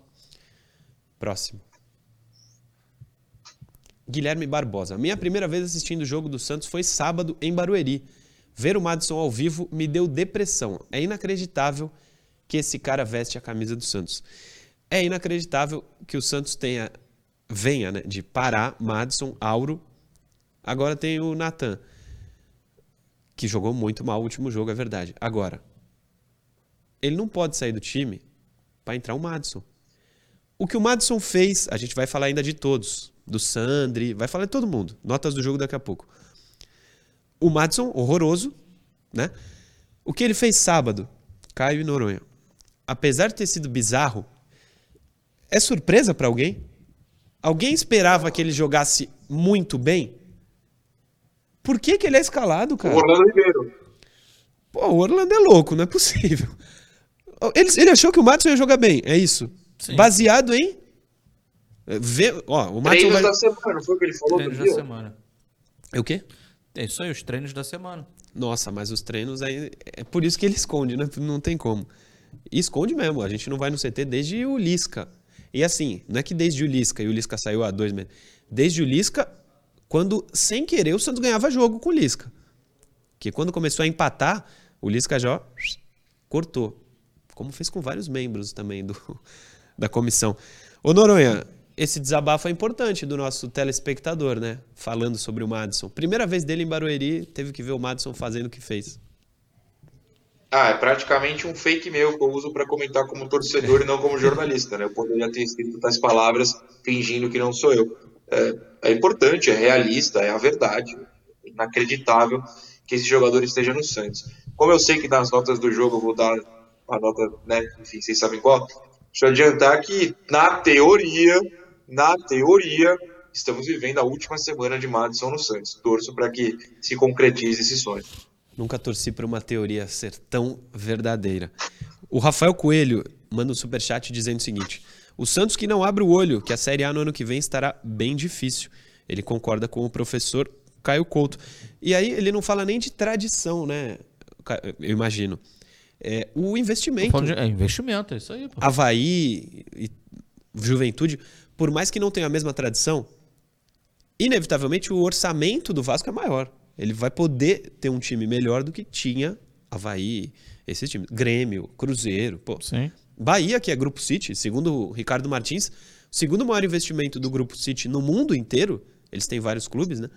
Próximo. Guilherme Barbosa. Minha primeira vez assistindo o jogo do Santos foi sábado em Barueri. Ver o Madison ao vivo me deu depressão. É inacreditável que esse cara veste a camisa do Santos. É inacreditável que o Santos tenha venha né, de Pará, Madison, Auro. Agora tem o Natan, que jogou muito mal o último jogo, é verdade. Agora, ele não pode sair do time para entrar o Madison. O que o Madison fez, a gente vai falar ainda de todos, do Sandri, vai falar de todo mundo. Notas do jogo daqui a pouco. O Madison, horroroso, né? O que ele fez sábado, Caio e Noronha, apesar de ter sido bizarro, é surpresa para alguém? Alguém esperava que ele jogasse muito bem? Por que, que ele é escalado, cara? O Orlando Ribeiro. Pô, o Orlando é louco, não é possível. Ele, ele achou que o Madison ia jogar bem, é isso. Sim. Baseado em. Vê, ó, o Madison Treinos vai... da semana, não foi o que ele falou? Treinos da semana. É o quê? É isso aí, os treinos da semana. Nossa, mas os treinos aí. É por isso que ele esconde, né? Não tem como. E esconde mesmo. A gente não vai no CT desde o Lisca. E assim, não é que desde o Lisca, e o Lisca saiu há dois meses. Desde o Lisca, quando, sem querer, o Santos ganhava jogo com o Lisca. Que quando começou a empatar, o Lisca já cortou. Como fez com vários membros também do, [laughs] da comissão. Ô Noronha, esse desabafo é importante do nosso telespectador, né? Falando sobre o Madison. Primeira vez dele em Barueri, teve que ver o Madison fazendo o que fez. Ah, é praticamente um fake meu que eu uso para comentar como torcedor e não como jornalista, né? Eu poderia ter escrito tais palavras fingindo que não sou eu. É, é importante, é realista, é a verdade. Inacreditável que esse jogador esteja no Santos. Como eu sei que nas notas do jogo eu vou dar a nota, né? Enfim, vocês sabem qual. Deixa eu adiantar que, na teoria, na teoria, estamos vivendo a última semana de Madison no Santos. Torço para que se concretize esse sonho. Nunca torci para uma teoria ser tão verdadeira. O Rafael Coelho manda um superchat dizendo o seguinte: O Santos que não abre o olho, que a Série A no ano que vem estará bem difícil. Ele concorda com o professor Caio Couto. E aí ele não fala nem de tradição, né? Eu imagino. É, o investimento. De, é investimento, é isso aí. Pô. Havaí e Juventude por mais que não tenha a mesma tradição, inevitavelmente o orçamento do Vasco é maior. Ele vai poder ter um time melhor do que tinha Havaí, esses times. Grêmio, Cruzeiro, pô. Sim. Bahia, que é Grupo City, segundo o Ricardo Martins, o segundo maior investimento do Grupo City no mundo inteiro, eles têm vários clubes, né?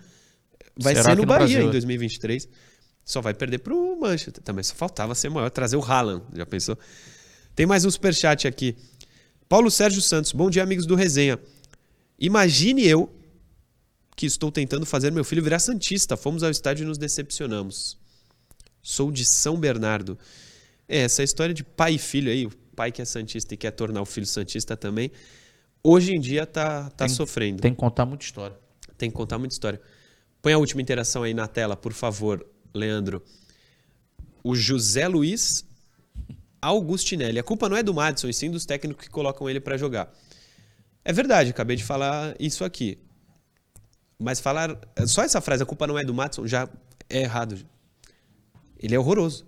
Vai Será ser no, no Bahia Brasil? em 2023. Só vai perder pro Manchester. Também só faltava ser maior, trazer o Haaland. Já pensou? Tem mais um superchat aqui. Paulo Sérgio Santos, bom dia, amigos do Resenha. Imagine eu que estou tentando fazer meu filho virar Santista. Fomos ao estádio e nos decepcionamos. Sou de São Bernardo. É, essa história de pai e filho aí, o pai que é Santista e quer tornar o filho Santista também, hoje em dia tá, tá tem, sofrendo. Tem que contar muita história. Tem que contar muita história. Põe a última interação aí na tela, por favor, Leandro. O José Luiz Augustinelli. A culpa não é do Madison, e sim dos técnicos que colocam ele para jogar. É verdade, acabei de falar isso aqui. Mas falar. Só essa frase, a culpa não é do Madison, já é errado. Ele é horroroso.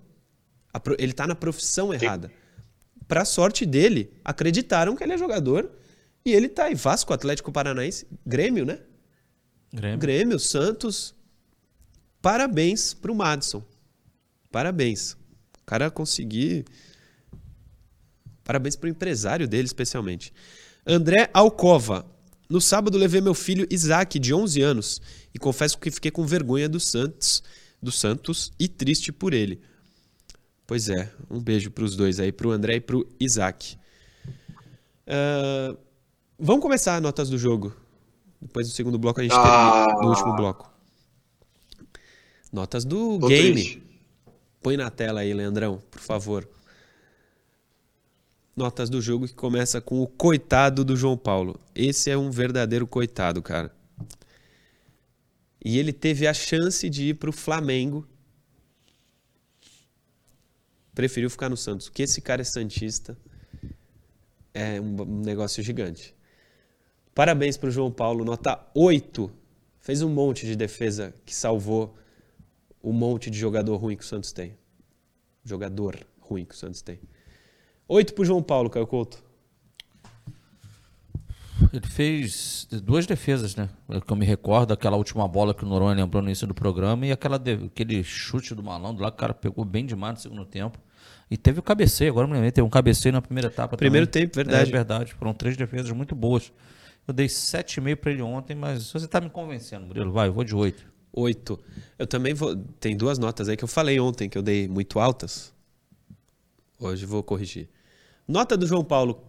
Ele tá na profissão errada. Pra sorte dele, acreditaram que ele é jogador e ele tá aí. Vasco, Atlético Paranaense, Grêmio, né? Grêmio. Grêmio, Santos. Parabéns pro Madison. Parabéns. O cara conseguir Parabéns para o empresário dele, especialmente. André Alcova. No sábado levei meu filho Isaac, de 11 anos, e confesso que fiquei com vergonha do Santos, do Santos e triste por ele. Pois é, um beijo para os dois aí, para o André e para o Isaac. Uh, vamos começar notas do jogo. Depois do segundo bloco a gente ah. termina, do último bloco. Notas do Tô game. Triste. Põe na tela aí, Leandrão, por favor notas do jogo que começa com o coitado do João Paulo. Esse é um verdadeiro coitado, cara. E ele teve a chance de ir para o Flamengo. Preferiu ficar no Santos. Que esse cara é santista. É um negócio gigante. Parabéns para o João Paulo, nota 8. Fez um monte de defesa que salvou o monte de jogador ruim que o Santos tem. Jogador ruim que o Santos tem. Oito pro João Paulo, Caio Couto. Ele fez duas defesas, né? Que eu me recordo, aquela última bola que o Noronha lembrou no início do programa e aquela de, aquele chute do malandro lá, que o cara pegou bem demais no segundo tempo. E teve o cabeceio, agora me lembrei, teve um cabeceio na primeira etapa Primeiro também. tempo, verdade. É verdade, foram três defesas muito boas. Eu dei 7,5 para ele ontem, mas você tá me convencendo, Murilo, vai, eu vou de 8. 8. Eu também vou. Tem duas notas aí que eu falei ontem que eu dei muito altas. Hoje vou corrigir. Nota do João Paulo,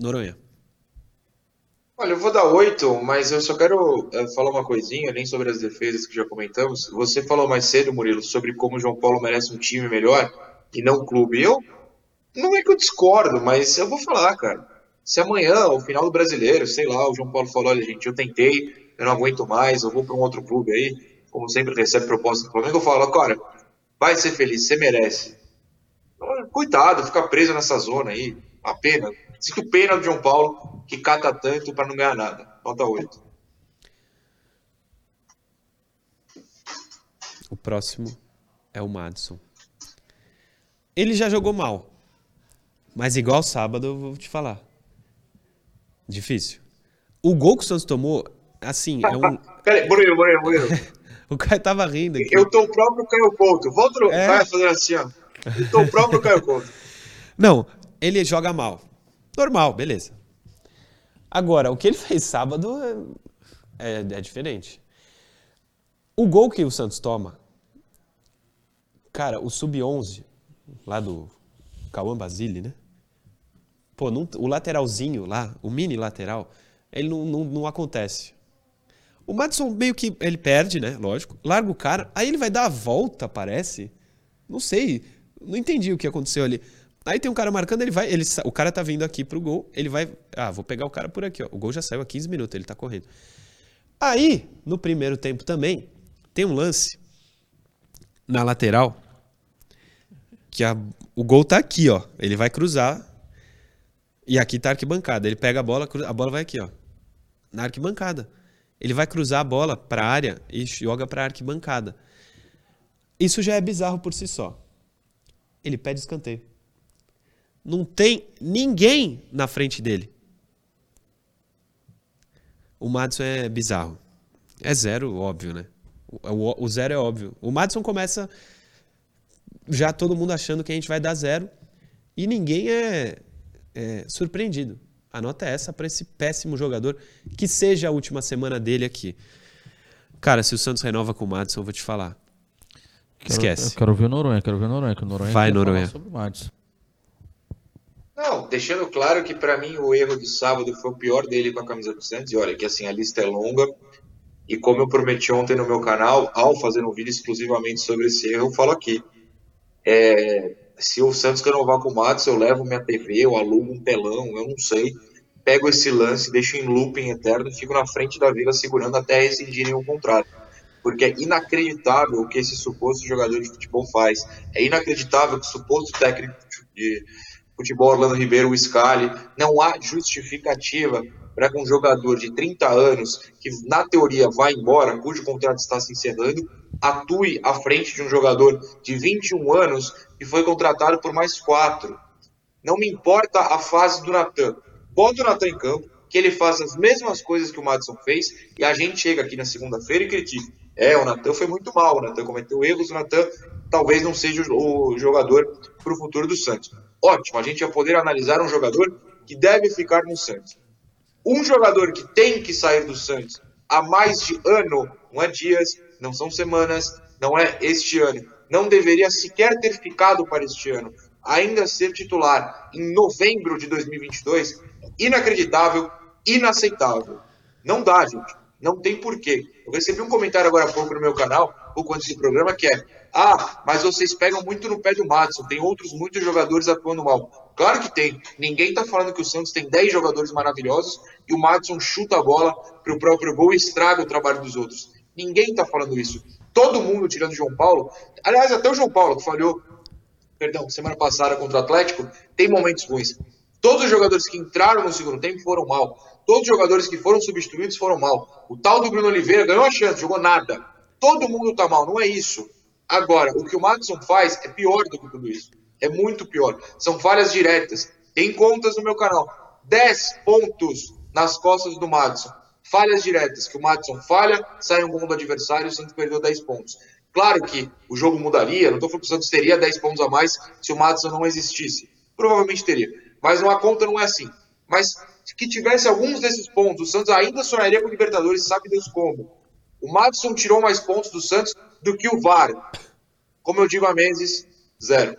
Noronha. Olha, eu vou dar oito, mas eu só quero é, falar uma coisinha, nem sobre as defesas que já comentamos. Você falou mais cedo, Murilo, sobre como o João Paulo merece um time melhor e não um clube. Eu não é que eu discordo, mas eu vou falar, cara. Se amanhã, ao final do brasileiro, sei lá, o João Paulo falou: olha, gente, eu tentei, eu não aguento mais, eu vou para um outro clube aí, como sempre recebe proposta do Flamengo, eu falo, cara, vai ser feliz, você merece. Coitado, ficar preso nessa zona aí, a pena. Sinto pena do João Paulo, que cata tanto para não ganhar nada. Nota 8. O próximo é o Madison. Ele já jogou mal. Mas igual sábado, eu vou te falar. Difícil. O gol que o Santos tomou, assim, é um. [laughs] Peraí, Murilo, Murilo. [laughs] o cara tava rindo aqui. Eu tô o próprio Caio Couto. Volta no. É. Vai fazer assim, ó. Tô o próprio Caio Couto. Não, ele joga mal. Normal, beleza. Agora, o que ele [laughs] fez sábado é, é, é diferente. O gol que o Santos toma, cara, o sub-11, lá do Cauã Basile, né? Pô, não, o lateralzinho lá, o mini lateral, ele não, não, não acontece. O Madison meio que ele perde, né? Lógico. Larga o cara, aí ele vai dar a volta, parece. Não sei, não entendi o que aconteceu ali. Aí tem um cara marcando, ele vai, ele, o cara tá vindo aqui pro gol, ele vai, ah, vou pegar o cara por aqui, ó. O gol já saiu há 15 minutos, ele tá correndo. Aí, no primeiro tempo também, tem um lance na lateral que a, o gol tá aqui, ó. Ele vai cruzar e aqui tá a arquibancada. Ele pega a bola, a bola vai aqui, ó. Na arquibancada. Ele vai cruzar a bola para a área e joga para a arquibancada. Isso já é bizarro por si só. Ele pede escanteio. Não tem ninguém na frente dele. O Madison é bizarro. É zero, óbvio, né? O, o, zero é óbvio. O Madison começa já todo mundo achando que a gente vai dar zero e ninguém é, é surpreendido. A nota é essa para esse péssimo jogador, que seja a última semana dele aqui. Cara, se o Santos renova com o Madison, eu vou te falar. Quero, Esquece. Eu quero ver o Noronha, quero ver o Noronha, que o Noronha Vai, Noronha. sobre o Madison. Não, deixando claro que para mim o erro de sábado foi o pior dele com a camisa do Santos. E olha que assim, a lista é longa. E como eu prometi ontem no meu canal, ao fazer um vídeo exclusivamente sobre esse erro, eu falo aqui. É, se o Santos renovar com o Matos, eu levo minha TV, eu alugo um telão, eu não sei. Pego esse lance, deixo em looping eterno e fico na frente da vila segurando até rescindirem o contrato. Porque é inacreditável o que esse suposto jogador de futebol faz. É inacreditável que o suposto técnico de futebol Orlando Ribeiro, o Scali, não há justificativa para que um jogador de 30 anos, que na teoria vai embora, cujo contrato está se encerrando, atue à frente de um jogador de 21 anos que foi contratado por mais quatro. Não me importa a fase do Natan. Bota o Natan em campo, que ele faça as mesmas coisas que o Madison fez, e a gente chega aqui na segunda-feira e critica. É, o Natan foi muito mal, o Natan cometeu erros, o Natan talvez não seja o jogador para o futuro do Santos. Ótimo, a gente vai poder analisar um jogador que deve ficar no Santos. Um jogador que tem que sair do Santos há mais de ano, não é dias, não são semanas, não é este ano, não deveria sequer ter ficado para este ano, ainda ser titular em novembro de 2022, inacreditável, inaceitável. Não dá, gente. Não tem porquê. Eu recebi um comentário agora há pouco no meu canal, pouco antes do programa, que é: Ah, mas vocês pegam muito no pé do Madison, tem outros muitos jogadores atuando mal. Claro que tem. Ninguém está falando que o Santos tem 10 jogadores maravilhosos e o Madison chuta a bola para o próprio gol e estraga o trabalho dos outros. Ninguém está falando isso. Todo mundo, tirando o João Paulo, aliás, até o João Paulo, que falhou, perdão, semana passada contra o Atlético, tem momentos ruins. Todos os jogadores que entraram no segundo tempo foram mal. Todos os jogadores que foram substituídos foram mal. O tal do Bruno Oliveira ganhou a chance, jogou nada. Todo mundo está mal, não é isso. Agora, o que o Madison faz é pior do que tudo isso. É muito pior. São falhas diretas. Tem contas no meu canal. 10 pontos nas costas do Madison. Falhas diretas, que o Madison falha, sai um gol do adversário o Santos perdeu 10 pontos. Claro que o jogo mudaria, não estou falando que o Santos teria 10 pontos a mais se o Madison não existisse. Provavelmente teria. Mas a conta não é assim. Mas que tivesse alguns desses pontos, o Santos ainda sonharia com o Libertadores, sabe Deus como. O Madison tirou mais pontos do Santos do que o VAR. Como eu digo há meses, zero.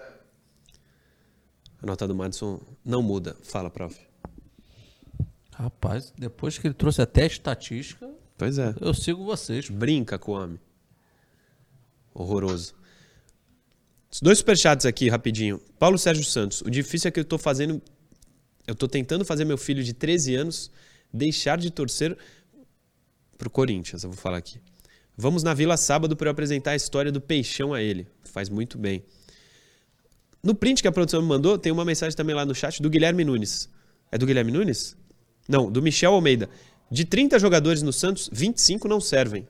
A nota do Madison não muda. Fala, prof. Rapaz, depois que ele trouxe até estatística. Pois é. Eu sigo vocês. Brinca com o homem. Horroroso. Os dois superchats aqui, rapidinho. Paulo Sérgio Santos. O difícil é que eu tô fazendo. Eu tô tentando fazer meu filho de 13 anos deixar de torcer pro Corinthians, eu vou falar aqui. Vamos na Vila sábado para eu apresentar a história do peixão a ele. Faz muito bem. No print que a produção me mandou, tem uma mensagem também lá no chat do Guilherme Nunes. É do Guilherme Nunes? Não, do Michel Almeida. De 30 jogadores no Santos, 25 não servem.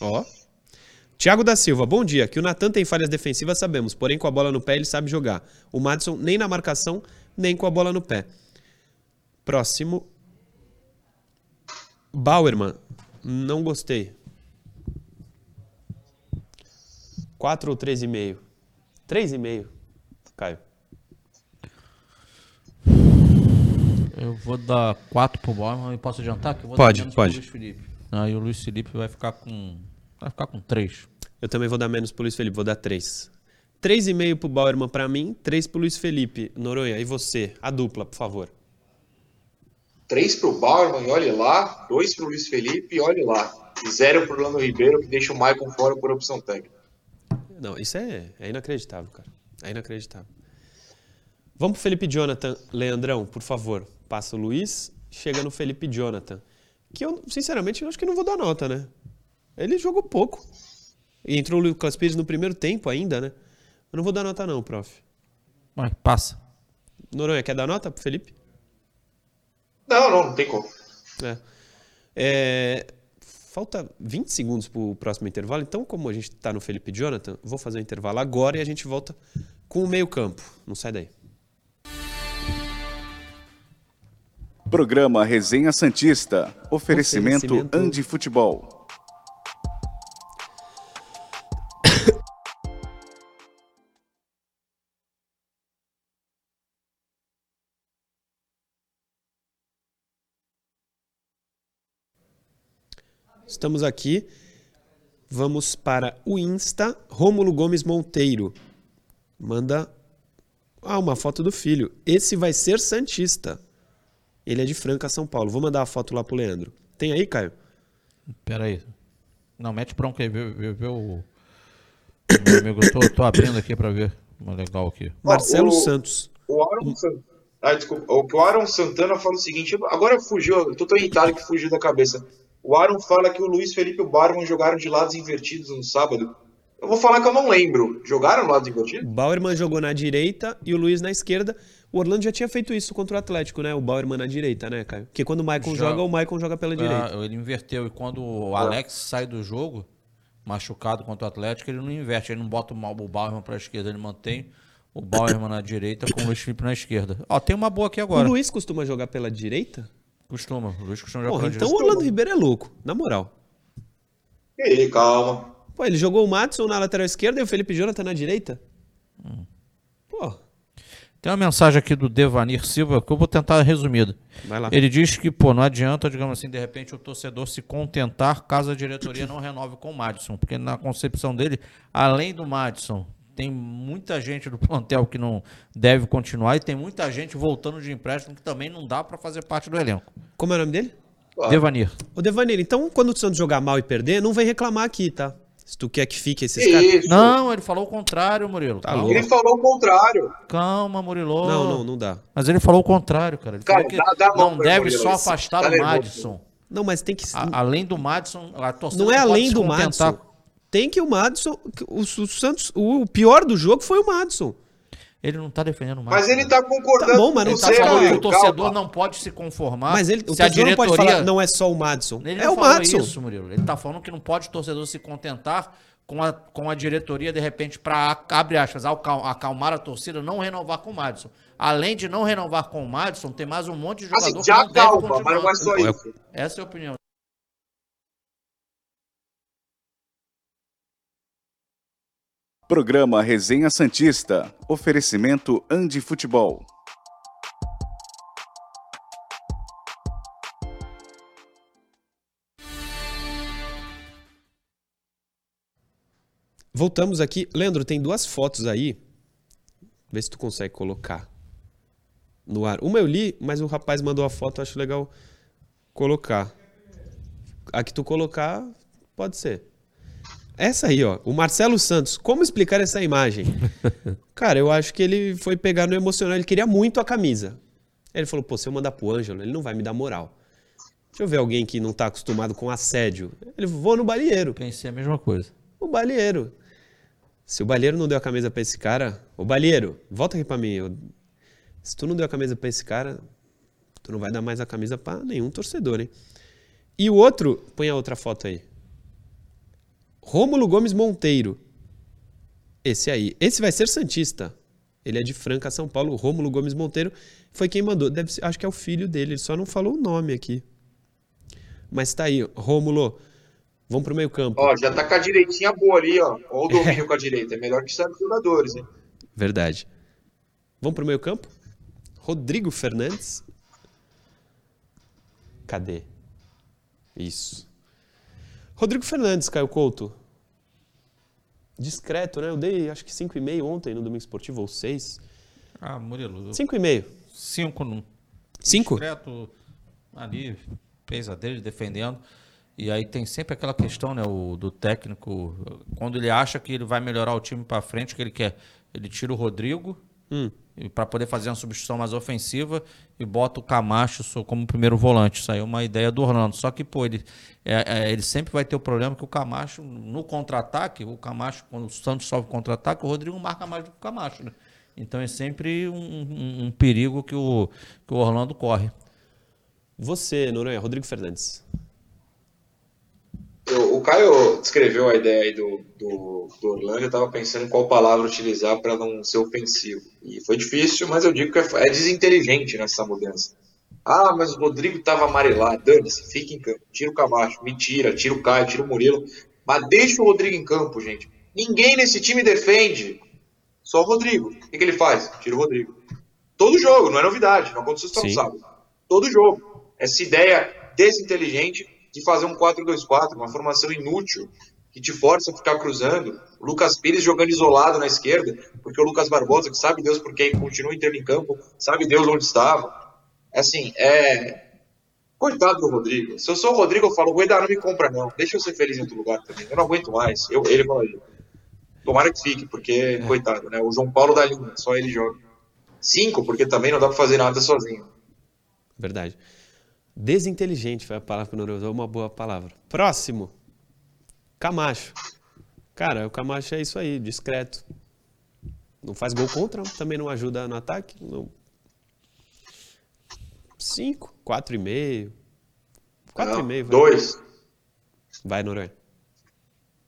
Ó. Tiago da Silva, bom dia. Que o Natan tem falhas defensivas, sabemos. Porém, com a bola no pé, ele sabe jogar. O Madison, nem na marcação, nem com a bola no pé. Próximo. Bauerman. Não gostei. 4 ou 3,5? 3,5, Caio. Eu vou dar 4 pro Bauerman e posso adiantar? Que eu vou Pode, dar menos pode. Pro Luiz Felipe. Aí o Luiz Felipe vai ficar com. Vai ficar com 3. Eu também vou dar menos pro Luiz Felipe, vou dar 3. 3,5 pro Bauerman pra mim, 3 pro Luiz Felipe. Noronha, e você? A dupla, por favor. Três pro Bauerman e olhe lá. Dois pro Luiz Felipe e olhe lá. E zero pro Orlando Ribeiro, que deixa o Maicon fora por opção técnica. Não, isso é, é inacreditável, cara. É inacreditável. Vamos pro Felipe Jonathan, Leandrão, por favor. Passa o Luiz, chega no Felipe Jonathan. Que eu, sinceramente, eu acho que não vou dar nota, né? Ele jogou pouco. E entrou o Lucas Pires no primeiro tempo ainda, né? Eu não vou dar nota não, prof. Mas passa. Noronha, quer dar nota pro Felipe? Não, não, não tem como. É. É, falta 20 segundos para o próximo intervalo, então, como a gente está no Felipe Jonathan, vou fazer o intervalo agora e a gente volta com o meio-campo. Não sai daí. Programa Resenha Santista. Oferecimento, Oferecimento- Andi Futebol. Estamos aqui. Vamos para o Insta. Rômulo Gomes Monteiro. Manda ah, uma foto do filho. Esse vai ser Santista. Ele é de Franca, São Paulo. Vou mandar a foto lá pro Leandro. Tem aí, Caio? Pera aí. Não, mete bronca aí, vê, vê, vê o. Meu amigo, eu tô, tô abrindo aqui pra ver. Uma legal aqui. [laughs] Marcelo o- Santos. O Aaron Santana. Ah, desculpa. O Aaron Santana fala o seguinte. Agora fugiu, eu tô tão irritado que fugiu da cabeça. O Aaron fala que o Luiz Felipe e o Barman jogaram de lados invertidos no sábado. Eu vou falar que eu não lembro. Jogaram lados O invertidos? Bauerman jogou na direita e o Luiz na esquerda. O Orlando já tinha feito isso contra o Atlético, né? O Bauerman na direita, né, Caio? Porque quando o Maicon joga, o Maicon joga pela direita. Ah, ele inverteu. E quando o Alex sai do jogo, machucado contra o Atlético, ele não inverte. Ele não bota o o Bauerman pra esquerda, ele mantém o Bauerman na direita com o Luiz Felipe na esquerda. Ó, tem uma boa aqui O agora. Luiz costuma jogar pela direita? Costuma. O Luiz costuma jogar Porra, então o. Orlando Ribeiro é louco, na moral. Ei, calma. Pô, ele jogou o Matson na lateral esquerda e o Felipe Jonathan na direita? Hum. Pô, Tem uma mensagem aqui do Devanir Silva que eu vou tentar resumida. vai lá. Ele diz que, pô, não adianta, digamos assim, de repente o torcedor se contentar caso a diretoria [clears throat] não renove com o Madison, porque na concepção dele, além do Madison, tem muita gente do plantel que não deve continuar e tem muita gente voltando de empréstimo que também não dá pra fazer parte do elenco. Como é o nome dele? Claro. Devanir. O Devanir, então quando o Santos jogar mal e perder, não vem reclamar aqui, tá? Se tu quer que fique esses caras. Não, ele falou o contrário, Murilo. Tá. Ele falou o contrário. calma, Murilo. Não, não, não dá. Mas ele falou o contrário, cara. Ele Cara, falou que dá- dá não deve Murilo. só afastar tá o. Madison. Não, mas tem que. A- além do Madison, a torcida Não é além do Madison. Tem que o Madison. O, o Santos. O, o pior do jogo foi o Madison. Ele não tá defendendo o Madison. Mas ele tá concordando Tá bom, mas não tá falando que o torcedor Calma. não pode se conformar. Mas ele, o se a torcedor não pode diretoria- falar, não é só o Madison. Ele é não o Madison. isso, Murilo. Ele tá falando que não pode o torcedor se contentar com a, com a diretoria, de repente, para, abre aspas, acal- acalmar a torcida, não renovar com o Madison. Além de não renovar com o Madison, tem mais um monte de jogador Assim, que já não deve continuar. mas não é só isso. Essa é a opinião. Programa Resenha Santista. Oferecimento Andi Futebol. Voltamos aqui. Leandro, tem duas fotos aí. Vê se tu consegue colocar no ar. Uma eu li, mas o rapaz mandou a foto, acho legal colocar. A que tu colocar, pode ser. Essa aí, ó. O Marcelo Santos. Como explicar essa imagem? [laughs] Cara, eu acho que ele foi pegar no emocional. Ele queria muito a camisa. Ele falou, pô, se eu mandar pro Ângelo, ele não vai me dar moral. Deixa eu ver alguém que não está acostumado com assédio. Ele vou no balieiro. Pensei a mesma coisa. O balieiro. Se o balieiro não deu a camisa para esse cara, o balieiro, volta aqui para mim. Eu, se tu não deu a camisa para esse cara, tu não vai dar mais a camisa para nenhum torcedor, hein? E o outro, põe a outra foto aí. Rômulo Gomes Monteiro. Esse aí. Esse vai ser Santista. Ele é de Franca, São Paulo. Rômulo Gomes Monteiro foi quem mandou. Deve ser, acho que é o filho dele, ele só não falou o nome aqui. Mas tá aí, Rômulo. Vamos pro meio campo. Ó, já tá com a direitinha boa ali, ó. Ó o [laughs] domínio é. com a direita. É melhor que os jogadores, hein? Verdade. Vamos pro meio campo? Rodrigo Fernandes. Cadê? Isso. Rodrigo Fernandes, Caio Couto. Discreto, né? Eu dei acho que 5,5 ontem no Domingo Esportivo, ou 6. Ah, Murilo. 5,5. 5 no. 5? Discreto ali, fez a dele, defendendo. E aí tem sempre aquela questão, né, o, do técnico, quando ele acha que ele vai melhorar o time para frente, que ele quer, ele tira o Rodrigo hum. para poder fazer uma substituição mais ofensiva e bota o Camacho como primeiro volante. Isso aí é uma ideia do Orlando. Só que, pô, ele, é, é, ele sempre vai ter o problema que o Camacho, no contra-ataque, o Camacho, quando o Santos sobe contra-ataque, o Rodrigo marca mais do que o Camacho, né? Então é sempre um, um, um perigo que o, que o Orlando corre. Você, Noronha, Rodrigo Fernandes. Eu, o Caio descreveu a ideia aí do, do, do Orlando, eu estava pensando em qual palavra utilizar para não ser ofensivo. E foi difícil, mas eu digo que é, é desinteligente nessa mudança. Ah, mas o Rodrigo estava amarelado. Dane-se, fica em campo. Tira o Camacho, me tira, tira o Caio, tira o Murilo. Mas deixa o Rodrigo em campo, gente. Ninguém nesse time defende. Só o Rodrigo. O que, que ele faz? Tira o Rodrigo. Todo jogo, não é novidade. Não aconteceu só no sábado. Todo jogo. Essa ideia desinteligente de fazer um 4-2-4, uma formação inútil, que te força a ficar cruzando. O Lucas Pires jogando isolado na esquerda, porque o Lucas Barbosa, que sabe Deus por quem continua entrando em campo, sabe Deus onde estava. Assim, é. Coitado do Rodrigo. Se eu sou o Rodrigo, eu falo, o Guedar não me compra, não. Deixa eu ser feliz em outro lugar também. Eu não aguento mais. Eu, ele fala. Tomara que fique, porque, é. coitado, né? O João Paulo da linha, só ele joga. Cinco, porque também não dá pra fazer nada sozinho. Verdade. Desinteligente foi a palavra que o Noro usou, uma boa palavra. Próximo. Camacho. Cara, o Camacho é isso aí, discreto. Não faz gol contra, também não ajuda no ataque. Não. Cinco, quatro e meio. Quatro não, e meio. Vai. Dois. Vai, Noronha.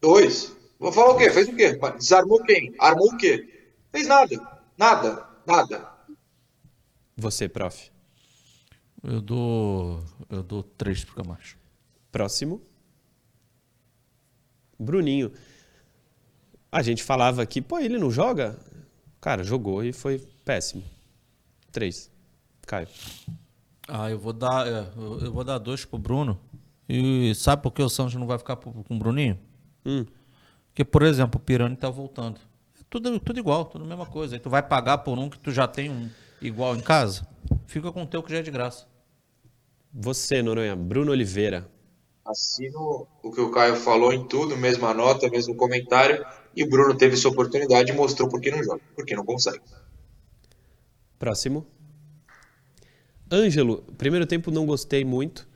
Dois. Vou falar o quê? Fez o quê? Desarmou quem? Armou o quê? Fez nada. Nada. Nada. Você, prof. Eu dou. Eu dou três pro Camacho. Próximo. Bruninho. A gente falava aqui, pô, ele não joga? Cara, jogou e foi péssimo. Três. Caio. Ah, eu vou dar. É, eu vou dar dois pro Bruno. E sabe por que o Santos não vai ficar com o Bruninho? Hum. Porque, por exemplo, o Pirani tá voltando. É tudo, tudo igual, tudo a mesma coisa. Aí tu vai pagar por um que tu já tem um igual em casa? Fica com o teu que já é de graça. Você, Noronha, Bruno Oliveira. Assino o que o Caio falou em tudo, mesma nota, mesmo comentário. E o Bruno teve sua oportunidade e mostrou por que não joga, porque não consegue. Próximo. Ângelo, primeiro tempo não gostei muito.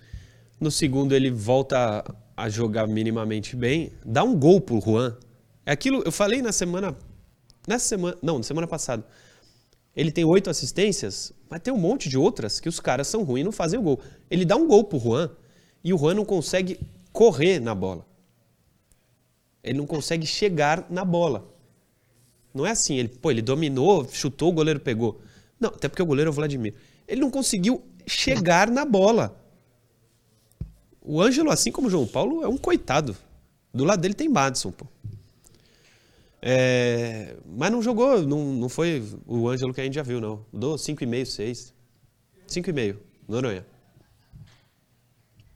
No segundo ele volta a jogar minimamente bem. Dá um gol pro Juan. É aquilo, eu falei na semana. Nessa semana. Não, na semana passada. Ele tem oito assistências, mas tem um monte de outras que os caras são ruins e não fazem o gol. Ele dá um gol pro Juan e o Juan não consegue correr na bola. Ele não consegue chegar na bola. Não é assim, ele, pô, ele dominou, chutou, o goleiro pegou. Não, até porque o goleiro é o Vladimir. Ele não conseguiu chegar na bola. O Ângelo, assim como o João Paulo, é um coitado. Do lado dele tem Madison, pô. É, mas não jogou, não, não foi o Ângelo que a gente já viu, não. Dou 5,5, 6. 5,5, Noronha.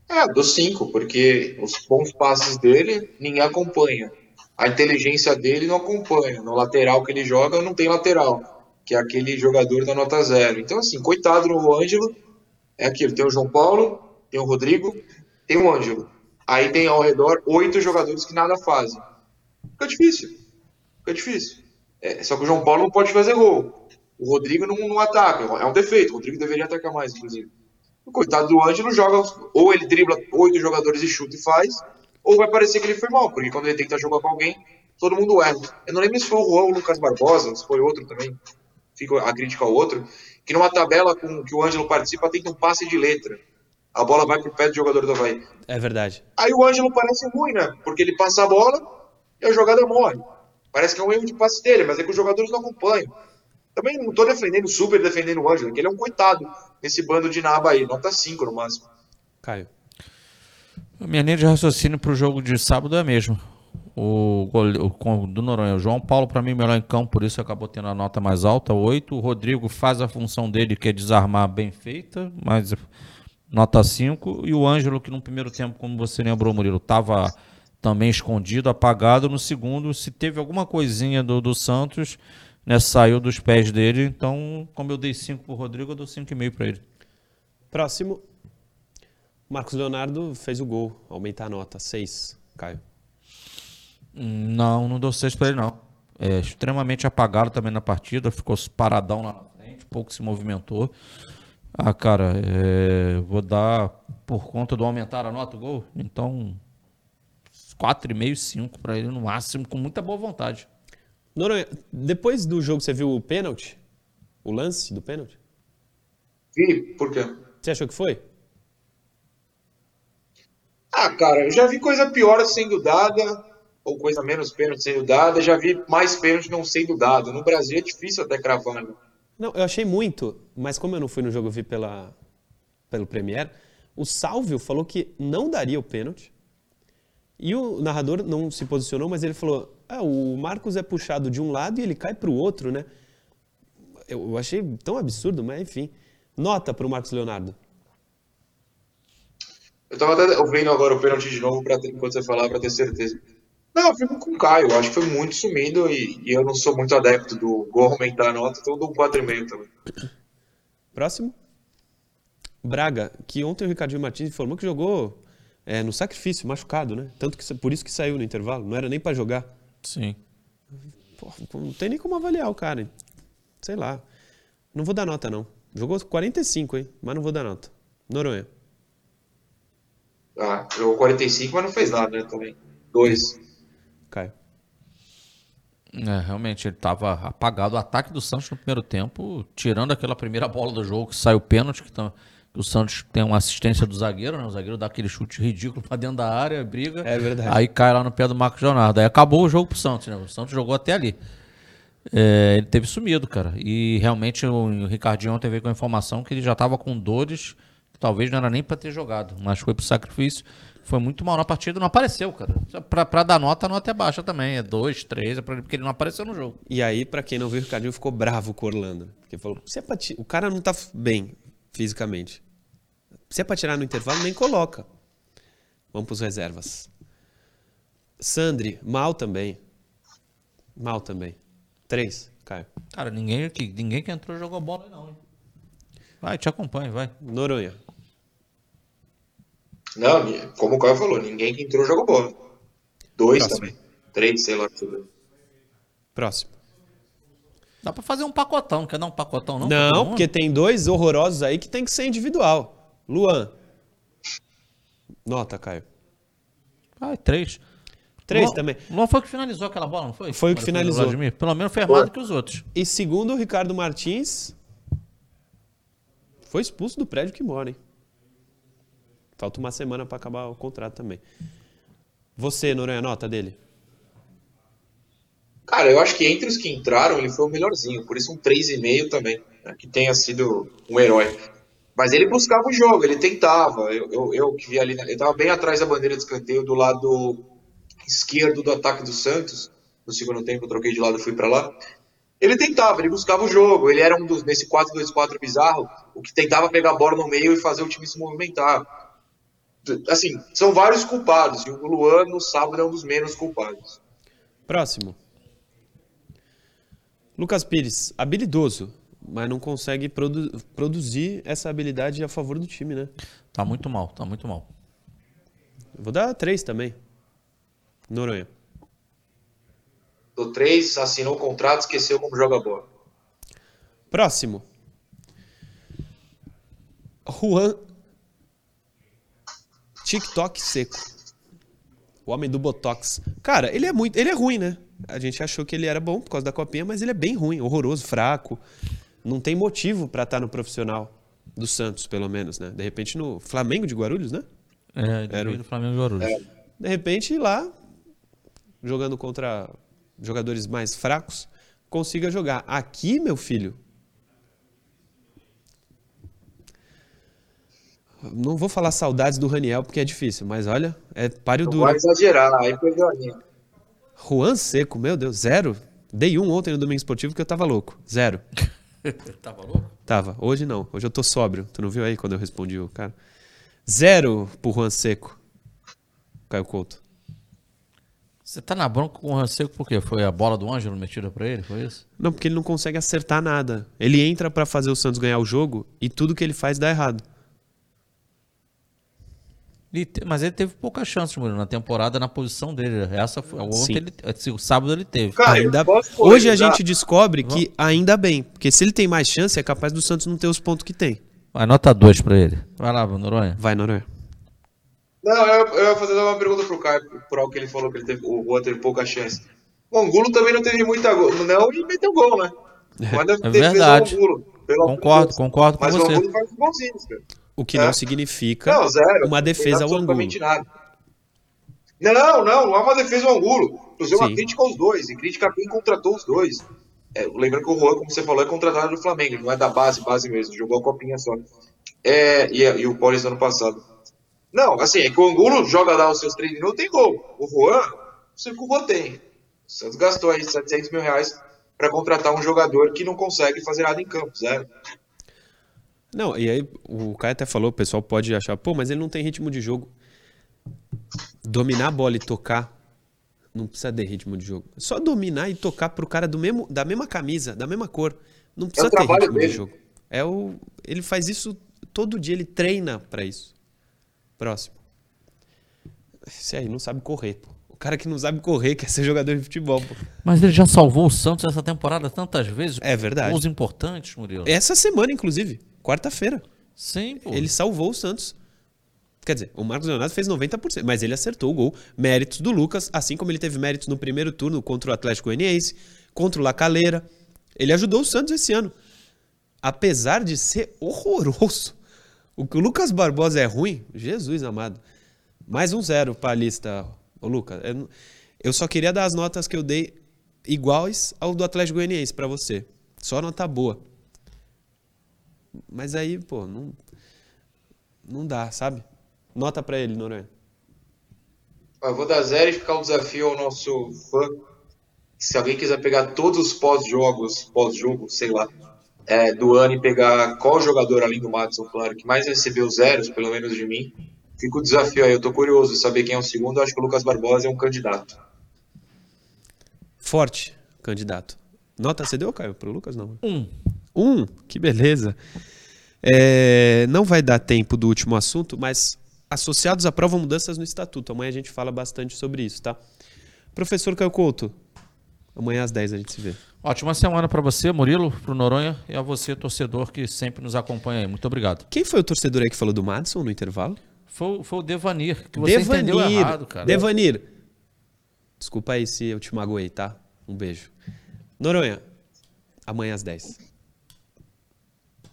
É, dou 5, porque os bons passes dele ninguém acompanha. A inteligência dele não acompanha. No lateral que ele joga, não tem lateral, que é aquele jogador da nota zero. Então, assim, coitado no Ângelo, é aquilo: tem o João Paulo, tem o Rodrigo, tem o Ângelo. Aí tem ao redor oito jogadores que nada fazem. Fica difícil fica difícil. É, só que o João Paulo não pode fazer gol. O Rodrigo não, não ataca. É um defeito. O Rodrigo deveria atacar mais, inclusive. O coitado do Ângelo joga, ou ele dribla oito jogadores e chuta e faz, ou vai parecer que ele foi mal, porque quando ele tenta jogar com alguém, todo mundo erra. Eu não lembro se foi o Juan ou o Lucas Barbosa, se foi outro também, fica a crítica ao outro, que numa tabela com que o Ângelo participa tenta um passe de letra. A bola vai pro pé do jogador do Havaí. É verdade. Aí o Ângelo parece ruim, né? Porque ele passa a bola e a jogada morre. Parece que é um erro de passe dele, mas é que os jogadores não acompanham. Também não tô defendendo, super defendendo o Ângelo, que ele é um coitado nesse bando de naba aí, nota 5 no máximo. Caio. A minha linha de raciocínio pro jogo de sábado é a mesma. O, o do Noronha, o João Paulo, para mim, melhor em campo, por isso acabou tendo a nota mais alta, 8. O Rodrigo faz a função dele, que é desarmar bem feita, mas nota 5. E o Ângelo, que no primeiro tempo, como você lembrou, Murilo, estava também escondido, apagado. No segundo, se teve alguma coisinha do, do Santos, né, saiu dos pés dele. Então, como eu dei 5 pro Rodrigo, eu dou 5,5 para ele. Próximo. Marcos Leonardo fez o gol. Aumentar a nota. 6. Caio. Não, não dou 6 para ele, não. É extremamente apagado também na partida, ficou paradão lá na frente, pouco se movimentou. Ah, cara, é, vou dar por conta do aumentar a nota o gol, então 4,5, 5 para ele no máximo, com muita boa vontade. Noronha, depois do jogo você viu o pênalti? O lance do pênalti? Vi, por quê? Você achou que foi? Ah, cara, eu já vi coisa pior sendo dada, ou coisa menos pênalti sendo dada, já vi mais pênalti não sendo dado. No Brasil é difícil até cravar, né? Não, eu achei muito, mas como eu não fui no jogo, eu vi pela, pelo Premier, o Salvio falou que não daria o pênalti. E o narrador não se posicionou, mas ele falou: ah, o Marcos é puxado de um lado e ele cai para o outro, né? Eu, achei tão absurdo, mas enfim. Nota para o Marcos Leonardo. Eu tava até ouvindo agora o pênalti de novo ter- enquanto você falava pra ter certeza. Não, eu fico com o Caio. Eu acho que foi muito sumido e, e eu não sou muito adepto do gol aumentar a nota, então eu dou um 4,5 também. Próximo. Braga, que ontem o Ricardinho Martins informou que jogou é, no sacrifício, machucado, né? Tanto que por isso que saiu no intervalo, não era nem para jogar. Sim. Pô, não tem nem como avaliar o cara. hein? Sei lá. Não vou dar nota, não. Jogou 45, hein? Mas não vou dar nota. Noronha. Ah, jogou 45, mas não fez nada, né, também. Dois. Caio. É, realmente, ele estava apagado. O ataque do Santos no primeiro tempo, tirando aquela primeira bola do jogo que saiu pênalti, que, tá- que o Santos tem uma assistência do zagueiro, né? O zagueiro dá aquele chute ridículo pra dentro da área, briga. É verdade. Aí cai lá no pé do Marcos Leonardo. Aí acabou o jogo pro Santos, né? O Santos jogou até ali. É, ele teve sumido, cara. E realmente o, o Ricardinho ontem veio com a informação que ele já estava com dores, que talvez não era nem para ter jogado, mas foi pro sacrifício. Foi muito mal na partida, não apareceu, cara. Pra, pra dar nota, a nota é baixa também. É 2, 3, é pra- porque ele não apareceu no jogo. E aí, pra quem não viu, o Ricardinho ficou bravo com o Orlando. Porque falou: é pra o cara não tá bem fisicamente. Se é pra tirar no intervalo, nem coloca. Vamos pros reservas. Sandri, mal também. Mal também. Três, Caio. Cara, ninguém que, ninguém que entrou jogou bola aí não, hein? Vai, te acompanha, vai. Noronha. Não, como o Caio falou, ninguém que entrou jogou bola. Dois Próximo. também. Três, sei lá. Próximo. Dá pra fazer um pacotão, não quer dar um pacotão não? Não, porque tem dois horrorosos aí que tem que ser individual. Luan. Nota, Caio. Vai, três. Três Luan- também. Luan foi o que finalizou aquela bola, não foi? Foi o que finalizou. Pelo menos foi mais do que os outros. E segundo o Ricardo Martins, foi expulso do prédio que mora, hein? Falta uma semana pra acabar o contrato também. Você, Noronha, nota dele? Cara, eu acho que entre os que entraram, ele foi o melhorzinho. Por isso um 3,5 também. né, que tenha sido um herói. Mas ele buscava o jogo, ele tentava. Eu, eu, que vi ali, eu tava bem atrás da bandeira de escanteio, do lado esquerdo do ataque do Santos. No segundo tempo, eu troquei de lado e fui pra lá. Ele tentava, ele buscava o jogo. Ele era um dos, nesse 4-2-4 bizarro, o que tentava pegar a bola no meio e fazer o time se movimentar. Assim, são vários culpados. E o Luan, no sábado, é um dos menos culpados. Próximo. Lucas Pires, habilidoso, mas não consegue produ- produzir essa habilidade a favor do time, né? Tá muito mal, tá muito mal. Vou dar três também. Noronha. Do 3, assinou o contrato, esqueceu como joga bola. Próximo. Juan TikTok seco. O homem do Botox. Cara, ele é muito. Ele é ruim, né? A gente achou que ele era bom por causa da copinha, mas ele é bem ruim, horroroso, fraco. Não tem motivo pra estar no profissional do Santos, pelo menos, né? De repente no Flamengo de Guarulhos, né? É, de Era o- do Flamengo de Guarulhos. De repente lá, jogando contra jogadores mais fracos, consiga jogar. Aqui, meu filho. Não vou falar saudades do Raniel, porque é difícil, mas olha, é páreo Não duro. vai exagerar, aí perdeu a linha. Juan Seco, meu Deus, zero. Dei um ontem no Domingo Esportivo que eu tava louco. Zero. [laughs] Tava louco? Tava. Hoje não. Hoje eu tô sóbrio. Tu não viu aí quando eu respondi o cara? Zero pro Juan Seco. Caio Couto. Você tá na bronca com o Ranseco por quê? Foi a bola do Ângelo metida pra ele? Foi isso? Não, porque ele não consegue acertar nada. Ele entra pra fazer o Santos ganhar o jogo e tudo que ele faz dá errado. Ele te- Mas ele teve poucas chances, Murilo, na temporada na posição dele. Essa foi, ontem Sim. ele, esse- o sábado ele teve. Cara, ainda... Hoje a gente descobre que ainda bem. Porque se ele tem mais chance, é capaz do Santos não ter os pontos que tem. Vai, nota 2 pra ele. Vai lá, Noronha. Vai, Noronha. Não, eu, eu ia fazer uma pergunta pro Caio, por algo que ele falou que ele teve, o Juan teve pouca chance. O Angulo também não teve muita gol. Não, e meteu gol, né? Mas É verdade. Angulo, Concordo, concordo com Mas o você. Angulo faz golzinhos, cara. O que É. não significa Não, zero. uma defesa ao Angulo. nada. Não, não, não é uma defesa ao Angulo. Inclusive, uma Sim. crítica aos dois. E crítica a quem contratou os dois. É, lembrando que o Juan, como você falou, é contratado do Flamengo. Não é da base, base mesmo. Jogou a copinha só. É, e, e o Paulista ano passado. Não, assim, é que o Angulo joga lá os seus três minutos tem gol. O Juan, não sei o que o Juan tem. O Santos gastou aí 700 mil reais para contratar um jogador que não consegue fazer nada em campo, zero. Não, e aí o Caio até falou, o pessoal pode achar, pô, mas ele não tem ritmo de jogo. Dominar a bola e tocar não precisa ter ritmo de jogo. É Só dominar e tocar pro cara do mesmo, da mesma camisa, da mesma cor. Não precisa ter trabalho ritmo dele. de jogo. É o, ele faz isso todo dia, ele treina pra isso. Próximo. Esse aí não sabe correr, pô. O cara que não sabe correr quer ser jogador de futebol, pô. Mas ele já salvou o Santos essa temporada tantas vezes. É verdade. Gols importantes, Murilo. Essa semana, inclusive, quarta-feira. Sim, pô. Ele salvou o Santos. Quer dizer, o Marcos Leonardo fez 90%, mas ele acertou o gol. Méritos do Lucas, assim como ele teve méritos no primeiro turno contra o Atlético Goianiense, contra o Lacaleira. Ele ajudou o Santos esse ano. Apesar de ser horroroso. O que o Lucas Barbosa é ruim, Jesus amado. Mais um zero pra lista, ô Lucas. Eu, só queria dar as notas que eu dei iguais ao do Atlético Goianiense pra você. Só nota boa. Mas aí, pô, não, não dá, sabe? Nota pra ele, Noronha. Eu vou dar zero e ficar o desafio ao nosso fã. Se alguém quiser pegar todos os pós-jogos, pós-jogo, sei lá, é, do ano e pegar qual jogador, além do Matson, claro, que mais recebeu zeros, pelo menos de mim, fica o desafio aí. Eu tô curioso de saber quem é o segundo. Eu acho que o Lucas Barbosa é um candidato. Forte candidato. Nota você deu, Caio, pro Lucas? Não. Um. Um, que beleza. É, não vai dar tempo do último assunto, mas associados aprovam mudanças no estatuto. Amanhã a gente fala bastante sobre isso, tá? Professor Caio Couto, amanhã às 10 a gente se vê. Ótima semana pra você, Murilo, pro Noronha e a você, torcedor, que sempre nos acompanha aí. Muito obrigado. Quem foi o torcedor aí que falou do Madison no intervalo? Foi, foi o Devanir, que você entendeu errado, cara. Devanir. Desculpa aí se eu te magoei, tá? Um beijo. Noronha, amanhã às 10.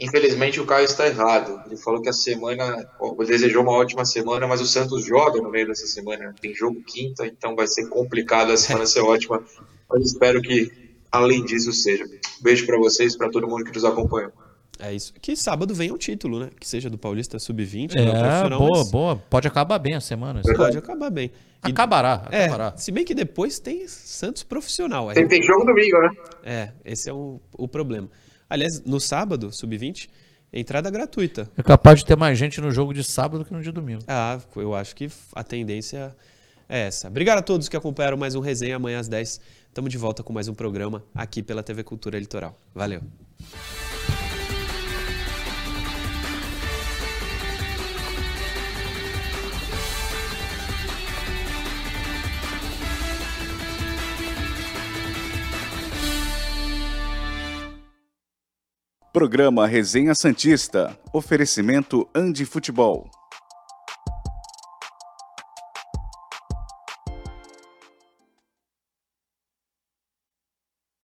Infelizmente o Caio está errado. Ele falou que a semana. desejou uma ótima semana, mas o Santos joga no meio dessa semana. Tem jogo quinta, então vai ser complicado a semana ser ótima. Mas espero que, além disso, seja. Beijo para vocês, para todo mundo que nos acompanhou. É isso. Que sábado vem o título, né? Que seja do Paulista Sub-20, não É, profissional, boa, mas boa. Pode acabar bem a semana. isso. Pode acabar bem. E- Acabará, é, acabará. se bem que depois tem Santos profissional. aí- Tem, tem jogo domingo, né? É, esse é o, o problema. Aliás, no sábado, Sub-20, entrada gratuita. É capaz de ter mais gente no jogo de sábado que no de domingo. Ah, eu acho que a tendência é essa. Obrigado a todos que acompanharam mais um resenha amanhã às 10. Estamos de volta com mais um programa aqui pela TV Cultura Litoral. Valeu. Programa Resenha Santista. Oferecimento Andi Futebol.